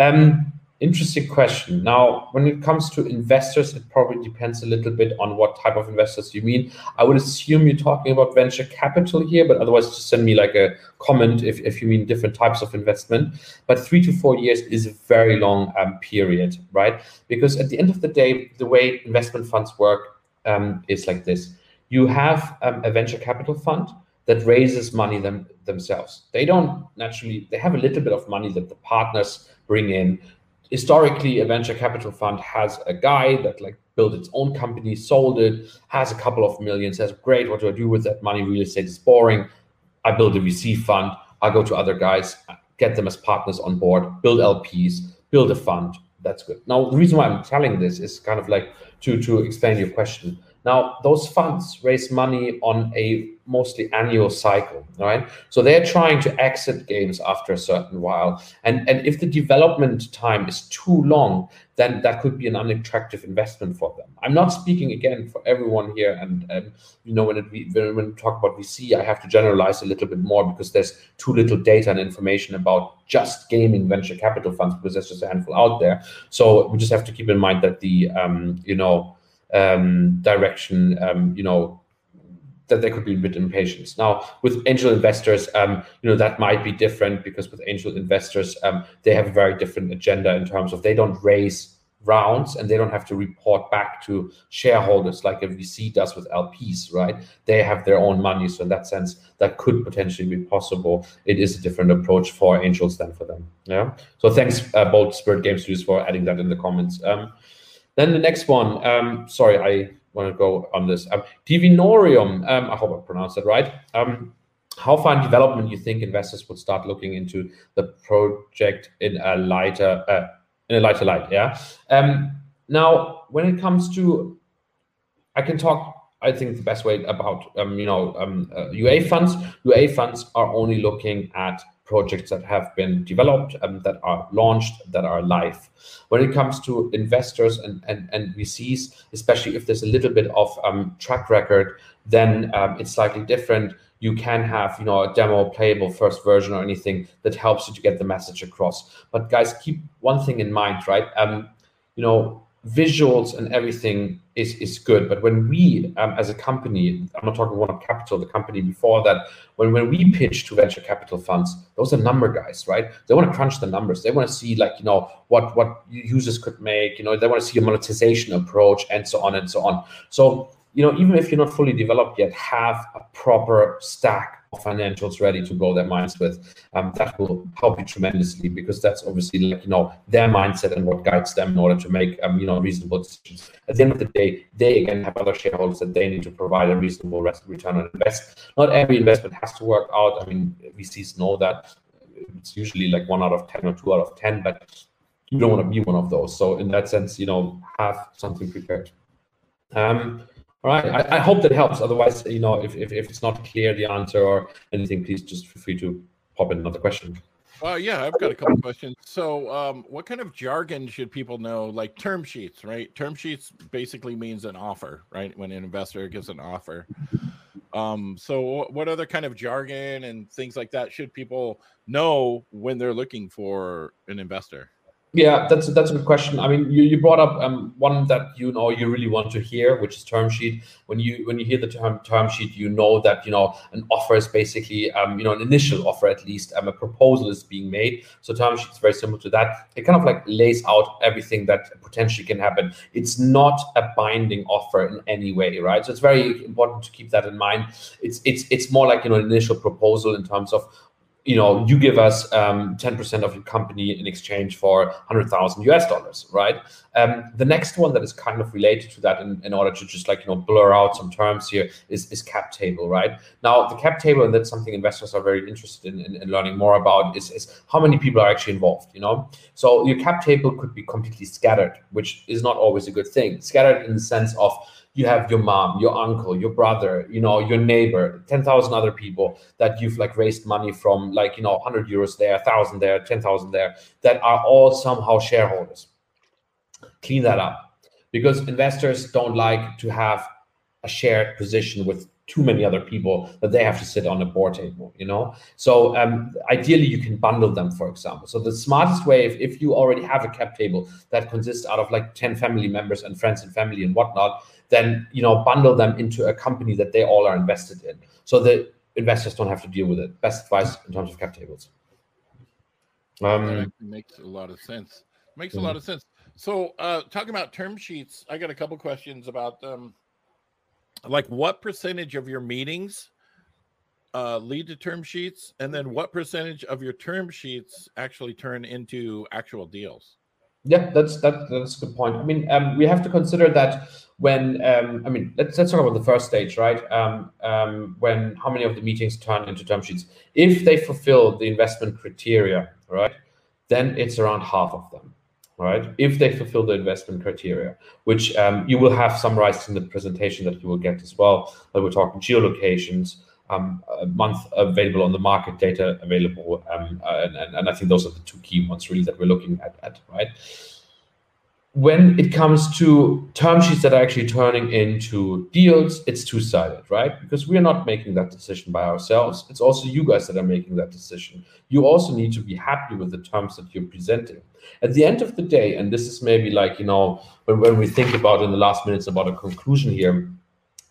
Um, interesting question. Now, when it comes to investors, it probably depends a little bit on what type of investors you mean. I would assume you're talking about venture capital here, but otherwise just send me like a comment if, if you mean different types of investment. But three to four years is a very long um, period, right? Because at the end of the day, the way investment funds work, um, is like this. You have um, a venture capital fund that raises money them, themselves. They don't naturally, they have a little bit of money that the partners bring in. Historically, a venture capital fund has a guy that like built its own company, sold it, has a couple of millions, says, great, what do I do with that money? Real estate is boring. I build a VC fund. I go to other guys, get them as partners on board, build LPs, build a fund. That's good. Now, the reason why I'm telling this is kind of like to, to explain your question. Now, those funds raise money on a mostly annual cycle, right? So they're trying to exit games after a certain while. And, and if the development time is too long, then that could be an unattractive investment for them. I'm not speaking again for everyone here. And, and you know, when, it, when, we talk about VC, I have to generalize a little bit more because there's too little data and information about just gaming venture capital funds because there's just a handful out there. So we just have to keep in mind that the, um, you know, um, direction, um, you know, that there could be a bit impatience. Now, with angel investors, um, you know, that might be different because with angel investors, um, they have a very different agenda in terms of they don't raise rounds and they don't have to report back to shareholders like a VC does with LPs, right? They have their own money. So in that sense, that could potentially be possible. It is a different approach for angels than for them. Yeah. So thanks, uh, both Spirit Game Studios, for adding that in the comments. Um, then the next one, um, sorry, I want to go on this. Um, Divinorium, um, I hope I pronounced that right. Um, how far in development you think investors would start looking into the project in a lighter uh, in a lighter light? Yeah. Um, now, when it comes to, I can talk. I think the best way about um, you know um, uh, UA funds. UA funds are only looking at projects that have been developed, um, that are launched, that are live. When it comes to investors and, and, and VCs, especially if there's a little bit of um, track record, then um, it's slightly different. You can have, you know, a demo, playable first version or anything that helps you to get the message across. But guys, keep one thing in mind, right? Um, you know, visuals and everything is is good. But when we um, as a company i'm not talking one capital the company before that when, when we pitch to venture capital funds those are number guys right? They want to crunch the numbers. They want to see like you know what what users could make you know they want to see a monetization approach and so on and so on. So you know even if you're not fully developed yet have a proper stack financials ready to blow their minds with, um, that will help you tremendously because that's obviously like you know their mindset and what guides them in order to make um, you know reasonable decisions. At the end of the day, they again have other shareholders that they need to provide a reasonable return on invest. Not every investment has to work out. I mean, VCs know that it's usually like one out of ten or two out of ten, but you don't want to be one of those. So in that sense, you know, have something prepared. Um, all right. I, I, hope that helps. Otherwise, you know, if, if, if it's not clear the answer or anything, please just feel free to pop in another question. Uh, yeah, I've got a couple questions. So, um, what kind of jargon should people know? Like term sheets, right? Term sheets basically means an offer, right? When an investor gives an offer. Um, so, what other kind of jargon and things like that should people know when they're looking for an investor? Yeah, that's that's a good question. I mean, you, you brought up um, one that you know you really want to hear, which is term sheet. When you when you hear the term term sheet, you know that you know an offer is basically um, you know an initial offer at least, um, a proposal is being made. So term sheet is very similar to that. It kind of like lays out everything that potentially can happen. It's not a binding offer in any way, right? So it's very important to keep that in mind. It's it's it's more like you know an initial proposal in terms of you know, you give us um, 10% of your company in exchange for 100,000 US dollars, right? Um, the next one that is kind of related to that in, in order to just like, you know, blur out some terms here is, is cap table, right? Now, the cap table, and that's something investors are very interested in, in, in learning more about, is, is how many people are actually involved, you know? So your cap table could be completely scattered, which is not always a good thing. Scattered in the sense of you have your mom, your uncle, your brother, you know, your neighbor, 10,000 other people that you've like raised money from, like, you know, 100 euros there, 1,000 there, 10,000 there, that are all somehow shareholders. Clean that up. Because investors don't like to have a shared position with too many other people that they have to sit on a board table you know? So um, ideally you can bundle them for example. So the smartest way if, if you already have a cap table that consists out of like 10 family members and friends and family and whatnot then you know bundle them into a company that they all are invested in. So the investors don't have to deal with it. Best advice in terms of cap tables. Um, makes a lot of sense. Makes mm-hmm. a lot of sense. So uh talking about term sheets i got a couple questions about um like what percentage of your meetings uh, lead to term sheets? And then what percentage of your term sheets actually turn into actual deals yeah that's that, that's a good point i mean um, we have to consider that when um, i mean let's, let's talk about the first stage right um, um when how many of the meetings turn into term sheets if they fulfill the investment criteria right then it's around half of them right? If they fulfill the investment criteria, which um, you will have summarized in the presentation that you will get as well. That we're talking geolocations, a month available on the market, data available, um, and, I think those are the two key ones really that we're looking at, right? when it comes to term sheets that are actually turning into deals, it's two sided, right? Because we are not making that decision by ourselves. It's also you guys that are making that decision. You also need to be happy with the terms that you're presenting. At the end of the day, and this is maybe like, you know, when we think about in the last minutes about a conclusion here,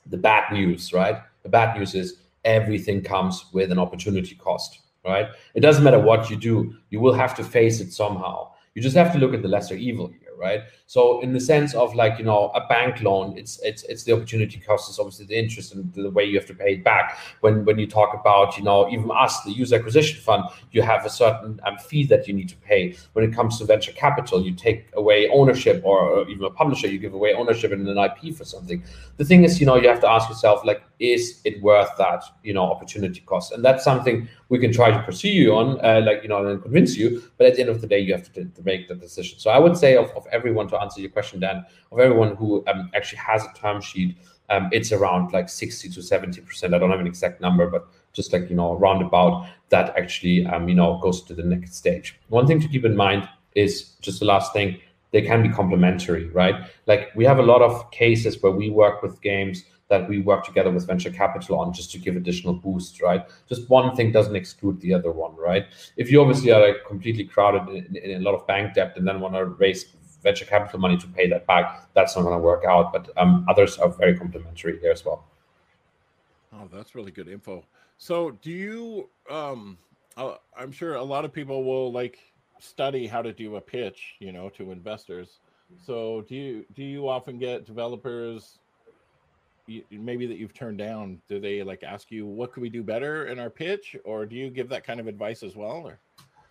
the bad news, right? The bad news is everything comes with an opportunity cost, right? It doesn't matter what you do, you will have to face it somehow. You just have to look at the lesser evil here right? So in the sense of like you know a bank loan, it's it's it's the opportunity cost is obviously the interest and the way you have to pay it back. When when you talk about you know even us, the user acquisition fund, you have a certain um, fee that you need to pay. When it comes to venture capital, you take away ownership, or, even a publisher, you give away ownership in an IP for something. The thing is, you know, you have to ask yourself like, is it worth that you know opportunity cost? And that's something we can try to pursue you on, uh, like you know, and convince you. But at the end of the day, you have to, to make the decision. So I would say of, of everyone to answer your question, Dan, of everyone who um, actually has a term sheet, um, it's around like 60 to 70 percent. I don't have an exact number, but just like you know, roundabout that actually um, you know goes to the next stage. One thing to keep in mind is just the last thing. They can be complementary, right? Like we have a lot of cases where we work with games that we work together with venture capital on just to give additional boost, right? Just one thing doesn't exclude the other one, right? If you obviously are like completely crowded in, in a lot of bank debt and then want to raise venture capital money to pay that back, that's not going to work out. But um, others are very complementary here as well. Oh, that's really good info. So, do you? Um, uh, I'm sure a lot of people will like study how to do a pitch, you know, to investors. So, do you do you often get developers maybe that you've turned down do they like ask you what could we do better in our pitch or do you give that kind of advice as well or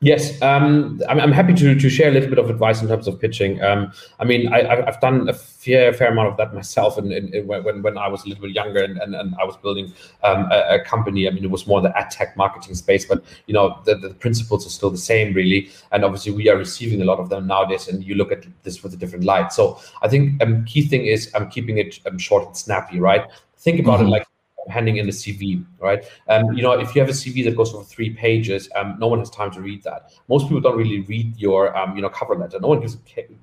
Yes, um, I'm, I'm, happy to, to share a little bit of advice in terms of pitching. Um, I mean, I, have done a fair, fair amount of that myself in, when, when I was a little bit younger and, and, and I was building um, a, a, company. I mean, it was more the ad tech marketing space, but you know, the, the principles are still the same, really. And obviously, we are receiving a lot of them nowadays, and you look at this with a different light. So I think um, key thing is I'm um, keeping it um, short and snappy, right? Think about mm-hmm. it like handing in a CV, right? Um, you know, if you have a CV that goes over three pages, um, no one has time to read that. Most people don't really read your, um, you know, cover letter. No one gives a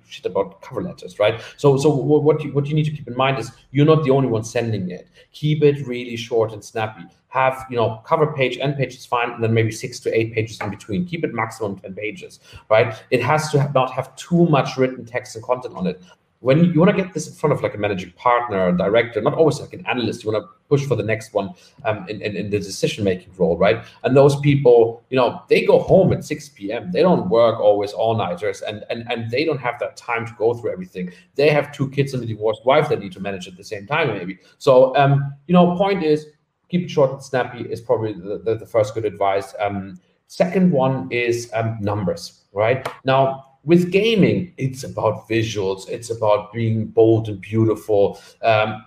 shit about cover letters, right? So, so what you, what you need to keep in mind is you're not the only one sending it. Keep it really short and snappy. Have you know cover page, end page is fine, and then maybe six to eight pages in between. Keep it maximum ten pages, right? It has to not have too much written text and content on it when you, want to get this in front of like a managing partner or director, not always like an analyst, you want to push for the next one um, in, in, in, the decision making role, right? And those people, you know, they go home at 6 p.m. They don't work always all nighters and, and, and they don't have that time to go through everything. They have two kids and a divorced wife that need to manage at the same time, maybe. So, um, you know, point is keep it short and snappy is probably the, the, the first good advice. Um, second one is um, numbers, right? Now, with gaming, it's about visuals. It's about being bold and beautiful. Um,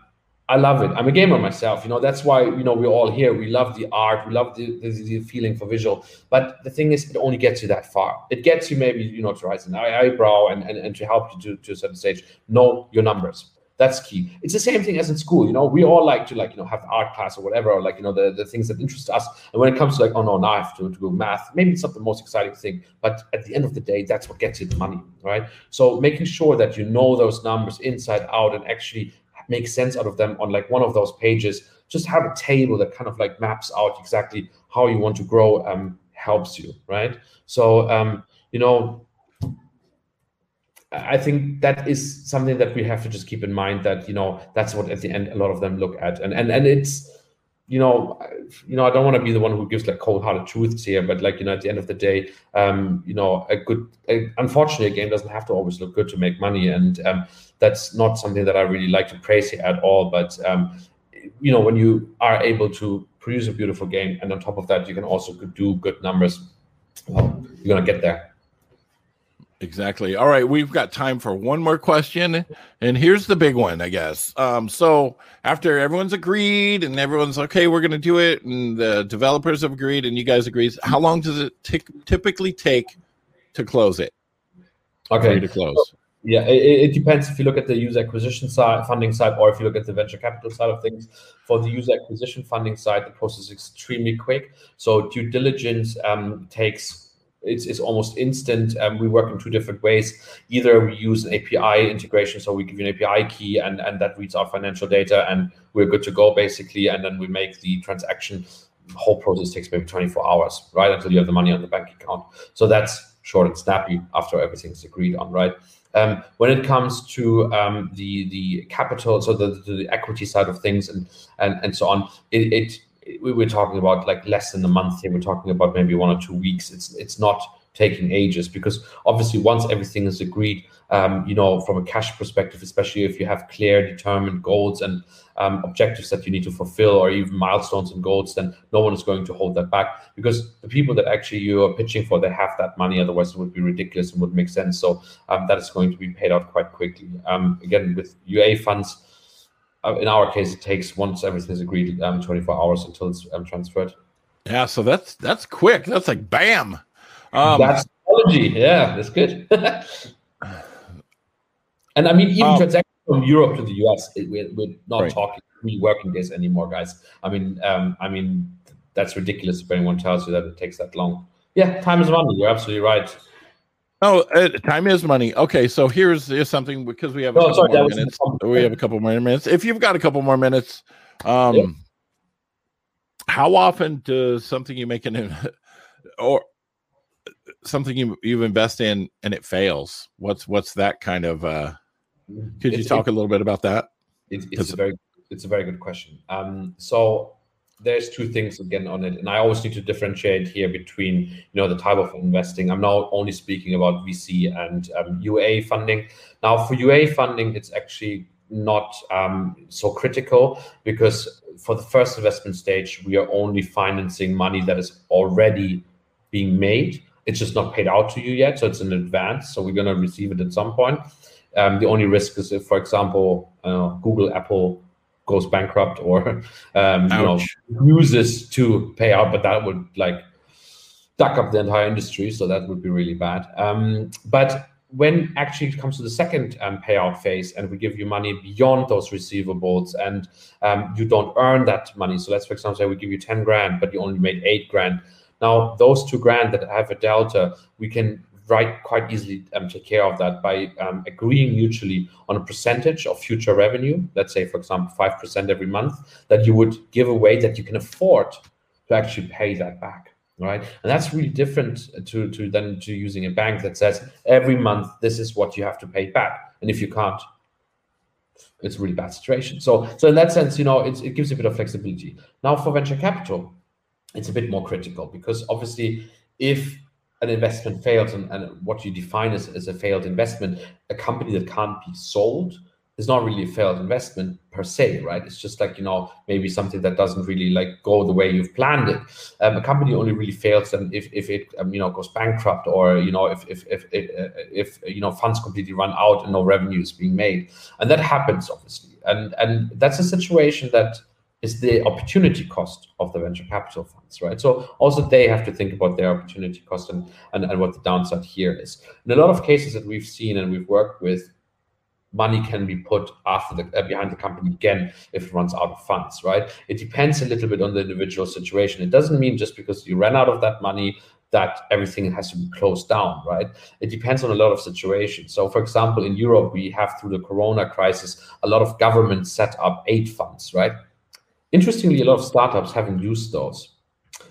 I love it. I'm a gamer myself. You know, that's why you know we're all here. We love the art. We love the, the, the feeling for visual. But the thing is, it only gets you that far. It gets you maybe you know to raise an eyebrow and, and, and to help you to, to a certain stage. Know your numbers. That's key. It's the same thing as in school. You know, we all like to like you know have art class or whatever, or like you know the, the things that interest us. And when it comes to like, oh no, now I have to, to go math. Maybe it's not the most exciting thing, but at the end of the day, that's what gets you the money, right? So making sure that you know those numbers inside out and actually make sense out of them on like one of those pages. Just have a table that kind of like maps out exactly how you want to grow. Um, helps you, right? So um, you know I think that is something that we have to just keep in mind that you know that's what at the end a lot of them look at. And and and it's you know you know I don't want to be the one who gives like cold hearted truths here but like you know at the end of the day um you know a good a, unfortunately a game doesn't have to always look good to make money. And um that's not something that I really like to praise here at all. But um you know when you are able to produce a beautiful game and on top of that you can also do good numbers well you're gonna get there Exactly. All right, we've got time for one more question, and here's the big one, I guess. Um, so after everyone's agreed and everyone's okay, we're going to do it, and the developers have agreed, and you guys agree, how long does it t- typically take to close it? Okay, to close. Yeah, it, it, depends if you look at the user acquisition side, funding side, or if you look at the venture capital side of things. For the user acquisition funding side, the process is extremely quick. So due diligence um, takes it's, it's almost instant. Um, we work in two different ways. Either we use an API integration, so we give you an API key, and, and that reads our financial data, and we're good to go basically. And then we make the transaction. The whole process takes maybe 24 hours, right, until you have the money on the bank account. So that's short and snappy after everything's agreed on, right? Um, when it comes to um, the the capital, so the, the equity side of things, and and and so on, it, it we were talking about like less than a month here. We're talking about maybe one or two weeks. It's it's not taking ages because obviously once everything is agreed, um, you know, from a cash perspective, especially if you have clear, determined goals and um, objectives that you need to fulfill, or even milestones and goals, then no one is going to hold that back because the people that actually you are pitching for, they have that money. Otherwise, it would be ridiculous and would make sense. So um, that is going to be paid out quite quickly. Um, again, with UA funds uh, in our case, it takes once everything is agreed, um, 24 hours until it's um, transferred. Yeah, so that's that's quick. That's like bam. Um, that's technology. Yeah, that's good. and I mean, even um, transactions from Europe to the US, it, we're, we're not right. talking three working days anymore, guys. I mean, um, I mean, that's ridiculous if anyone tells you that it takes that long. Yeah, time is money. You're absolutely right. Oh, uh, time is money. Okay, so here's, here's something because we have a oh, couple sorry, more minutes. We have a couple more minutes. If you've got a couple more minutes, um, yeah. how often does something you make an or something you you invest in and it fails? What's what's that kind of? uh Could you talk a little bit about that? It, it's a very it's a very good question. Um, so there's two things again on it and i always need to differentiate here between you know the type of investing. I'm now only speaking about vc and um, ua funding. Now for ua funding it's actually not um, so critical because for the first investment stage we are only financing money that is already being made. It's just not paid out to you yet so it's in advance so we're going to receive it at some point. Um, the only risk is if for example uh, google apple goes bankrupt or um, you know uses to pay out, but that would like duck up the entire industry. So that would be really bad. Um, but when actually it comes to the second um, payout phase and we give you money beyond those receivables and um, you don't earn that money so let's for example say we give you 10 grand but you only made 8 grand now those two grand that have a delta we can right quite easily um, take care of that by um, agreeing mutually on a percentage of future revenue let's say for example 5% every month that you would give away that you can afford to actually pay that back right? And that's really different to to than to using a bank that says every month this is what you have to pay back and if you can't it's a really bad situation. So so in that sense you know it gives a bit of flexibility. Now for venture capital it's a bit more critical because obviously if an investment fails and, and what you define as, as a failed investment a company that can't be sold is not really a failed investment per se, right? It's just like you know maybe something that doesn't really like go the way you've planned it. Um, a company only really fails then if if it um, you know goes bankrupt or you know if if if if, uh, if you know funds completely run out and no revenue is being made, and that happens obviously, and and that's a situation that is the opportunity cost of the venture capital funds, right? So also they have to think about their opportunity cost and, and, and what the downside here is. In a lot of cases that we've seen and we've worked with, money can be put after the uh, behind the company again if it runs out of funds right? It depends a little bit on the individual situation. It doesn't mean just because you ran out of that money that everything has to be closed down right? It depends on a lot of situations. So for example in europe we have through the corona crisis a lot of governments set up aid funds right interestingly a lot of startups haven't used those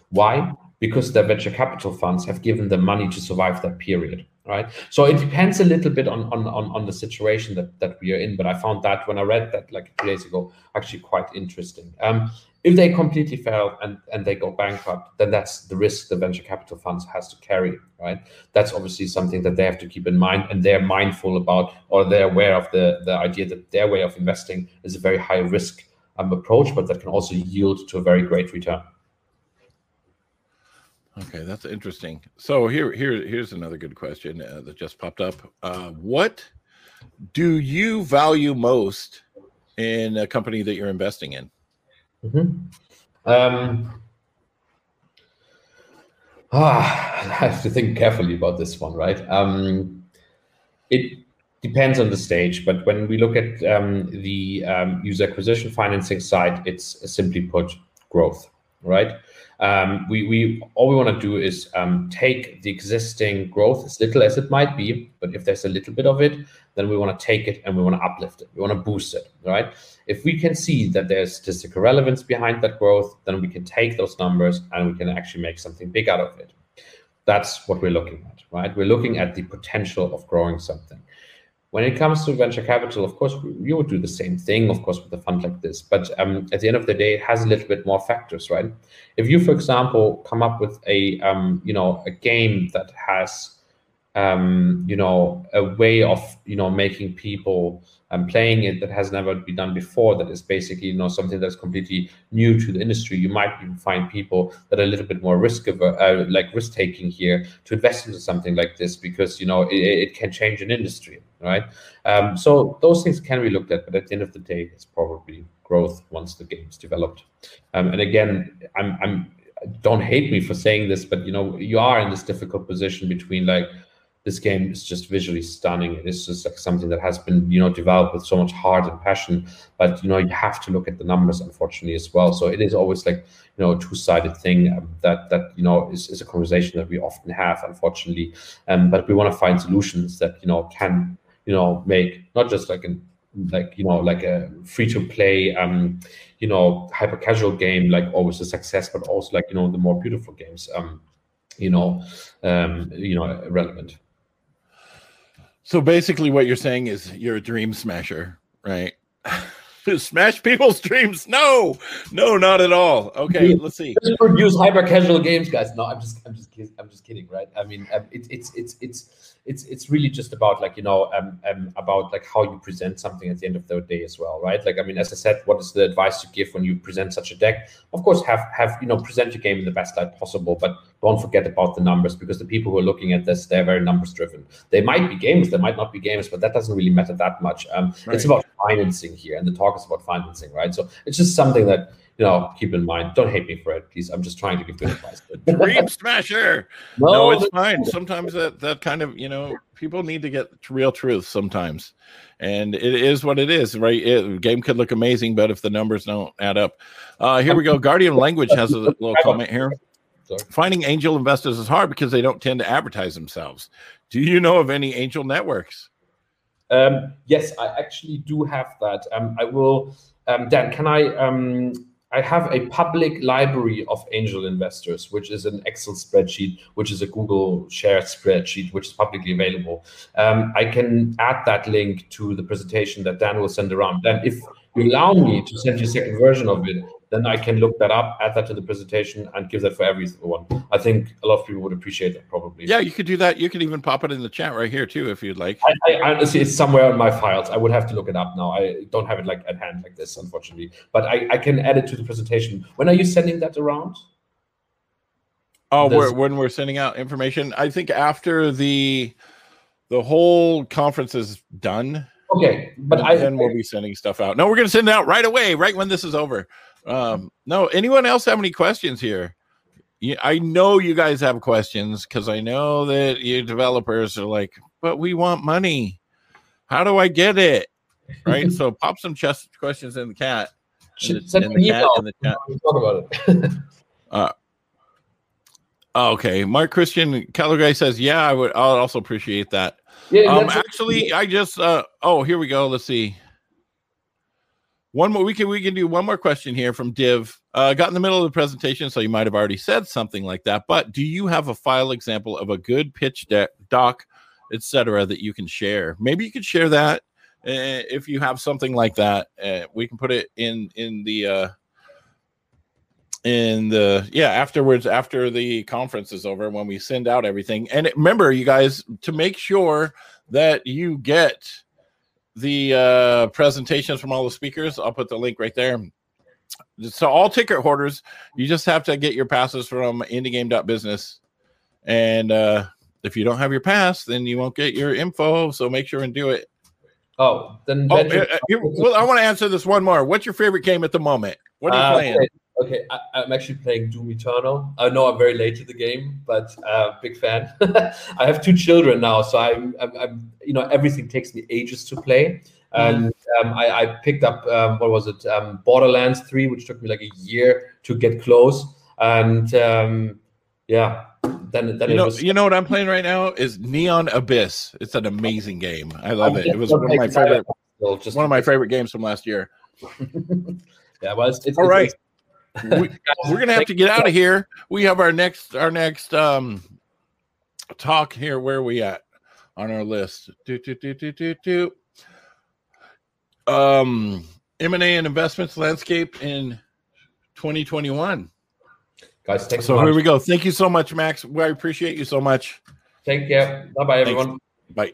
why? Because their venture capital funds have given them money to survive that period right? So it depends a little bit on on on, on the situation that that we are in but i found that when i read that like two days ago actually quite interesting. Um, if they completely fail and and they go bankrupt then that's the risk the venture capital funds has to carry right? That's obviously something that they have to keep in mind and they're mindful about or they're aware of the the idea that their way of investing is a very high risk um, approach but that can also yield to a very great return Okay, that's interesting. So here, here, here's another good question uh, that just popped up. Uh, what do you value most in a company that you're investing in? Mm-hmm. Um, ah, I have to think carefully about this one, right? Um, it depends on the stage, but when we look at um, the um, user acquisition financing side, it's simply put growth, right? Um, we, we all we want to do is um, take the existing growth as little as it might be, but if there's a little bit of it, then we want to take it and we want to uplift it. We want to boost it, right? If we can see that there's statistical relevance behind that growth, then we can take those numbers and we can actually make something big out of it. That's what we're looking at, right? We're looking at the potential of growing something. When it comes to venture capital, of course, we would do the same thing, of course, with a fund like this. But um, at the end of the day, it has a little bit more factors, right? If you, for example, come up with a um, you know a game that has um, you know a way of you know making people um, playing it that has never been done before, that is basically you know something that's completely new to the industry, you might even find people that are a little bit more risk of uh, like risk taking here to invest into something like this because you know it, it can change an industry right? Um, so those things can be looked at, but at the end of the day, it's probably growth once the game's developed. Um, and again, I'm, I'm don't hate me for saying this, but you know, you are in this difficult position between like this game is just visually stunning. It is just like something that has been, you know, developed with so much heart and passion. But you know, you have to look at the numbers, unfortunately, as well. So it is always like, you know, a two-sided thing um, that that you know is, is a conversation that we often have, unfortunately. Um, but we want to find solutions that you know can you know make not just like an like you know like a free to play um you know hyper casual game like always a success but also like you know the more beautiful games um you know um you know relevant so basically what you're saying is you're a dream smasher right? Smash people's dreams? No no not at all. Okay let's see. just produce hyper casual games guys. No i'm just i'm just i'm just kidding right? I mean um, it, it's it's it's it's it's really just about like you know um, um about like how you present something at the end of the day as well right? Like i mean as i said what is the advice you give when you present such a deck? Of course have have you know present your game in the best light possible but don't forget about the numbers because the people who are looking at this they're very numbers driven. They might be games they might not be games but that doesn't really matter that much. Um right. it's about financing here and the talk is about financing right? So it's just something that you know, keep in mind. Don't hate me for it, please. I'm just trying to give good advice. Dream smasher. no, no, it's fine. Sometimes that that kind of you know people need to get real truth sometimes, and it is what it is, right? It, game could look amazing, but if the numbers don't add up, uh, here we go. Guardian Language has a little comment here. Sorry. Finding angel investors is hard because they don't tend to advertise themselves. Do you know of any angel networks? Um, yes, I actually do have that. Um, I will. Um, Dan, can I? I have a public library of angel investors, which is an Excel spreadsheet, which is a Google shared spreadsheet, which is publicly available. Um, I can add that link to the presentation that Dan will send around. Then, if you allow me to send you a second version of it, then I can look that up, add that to the presentation, and give that for everyone. I think a lot of people would appreciate that probably. Yeah, you could do that. You could even pop it in the chat right here too, if you'd like. I, I honestly, it's somewhere in my files. I would have to look it up now. I don't have it like at hand like this, unfortunately. But I, I can add it to the presentation. When are you sending that around? Oh, we're, when we're sending out information, I think after the the whole conference is done. Okay, but I then we'll be sending stuff out. No, we're going to send it out right away, right when this is over. Um, no, anyone else have any questions here? I know you guys have questions because I know that you developers are like, but we want money. How do I get it? Right. so pop some chest questions in the cat. In the, in the cat, in the chat. Talk about it. uh, okay. Mark Christian Calgary says, yeah, I would. I'll also appreciate that. Yeah. Um, actually, I just. Uh, oh, here we go. Let's see. One more, we can we can do one more question here from Div. Uh, got in the middle of the presentation, so you might have already said something like that. But do you have a file example of a good pitch deck, doc, etc., that you can share? Maybe you could share that uh, if you have something like that. Uh, we can put it in in the uh, in the yeah afterwards after the conference is over when we send out everything. And remember, you guys, to make sure that you get the uh, presentations from all the speakers. I'll put the link right there. So all ticket hoarders, you just have to get your passes from indiegame.business. And uh, if you don't have your pass, then you won't get your info. So make sure and do it. Oh, then. Oh, uh, well, I want to answer this one more. What's your favorite game at the moment? What are you uh, playing? Okay. Okay, I, am actually playing Doom Eternal. I know I'm very late to the game, but uh, big fan. I have two children now, so I'm, I'm, I'm, you know, everything takes me ages to play. And um, I, I, picked up um, what was it, um, Borderlands Three, which took me like a year to get close. And um, yeah, then then you know, was, you know what I'm playing right now is Neon Abyss. It's an amazing game. I love it. It was one of my favorite, just one of my favorite games from last year. yeah, well, it's, it's all right. It's, we, are gonna have to get out of here. We have our next our next um talk here. Where are we at on our list? Do, do, do, do, do, do. Um M&A and investments landscape in 2021. Guys, thanks so, so here we go. Thank you so much, Max. I appreciate you so much. Take care. Bye bye, everyone. Bye.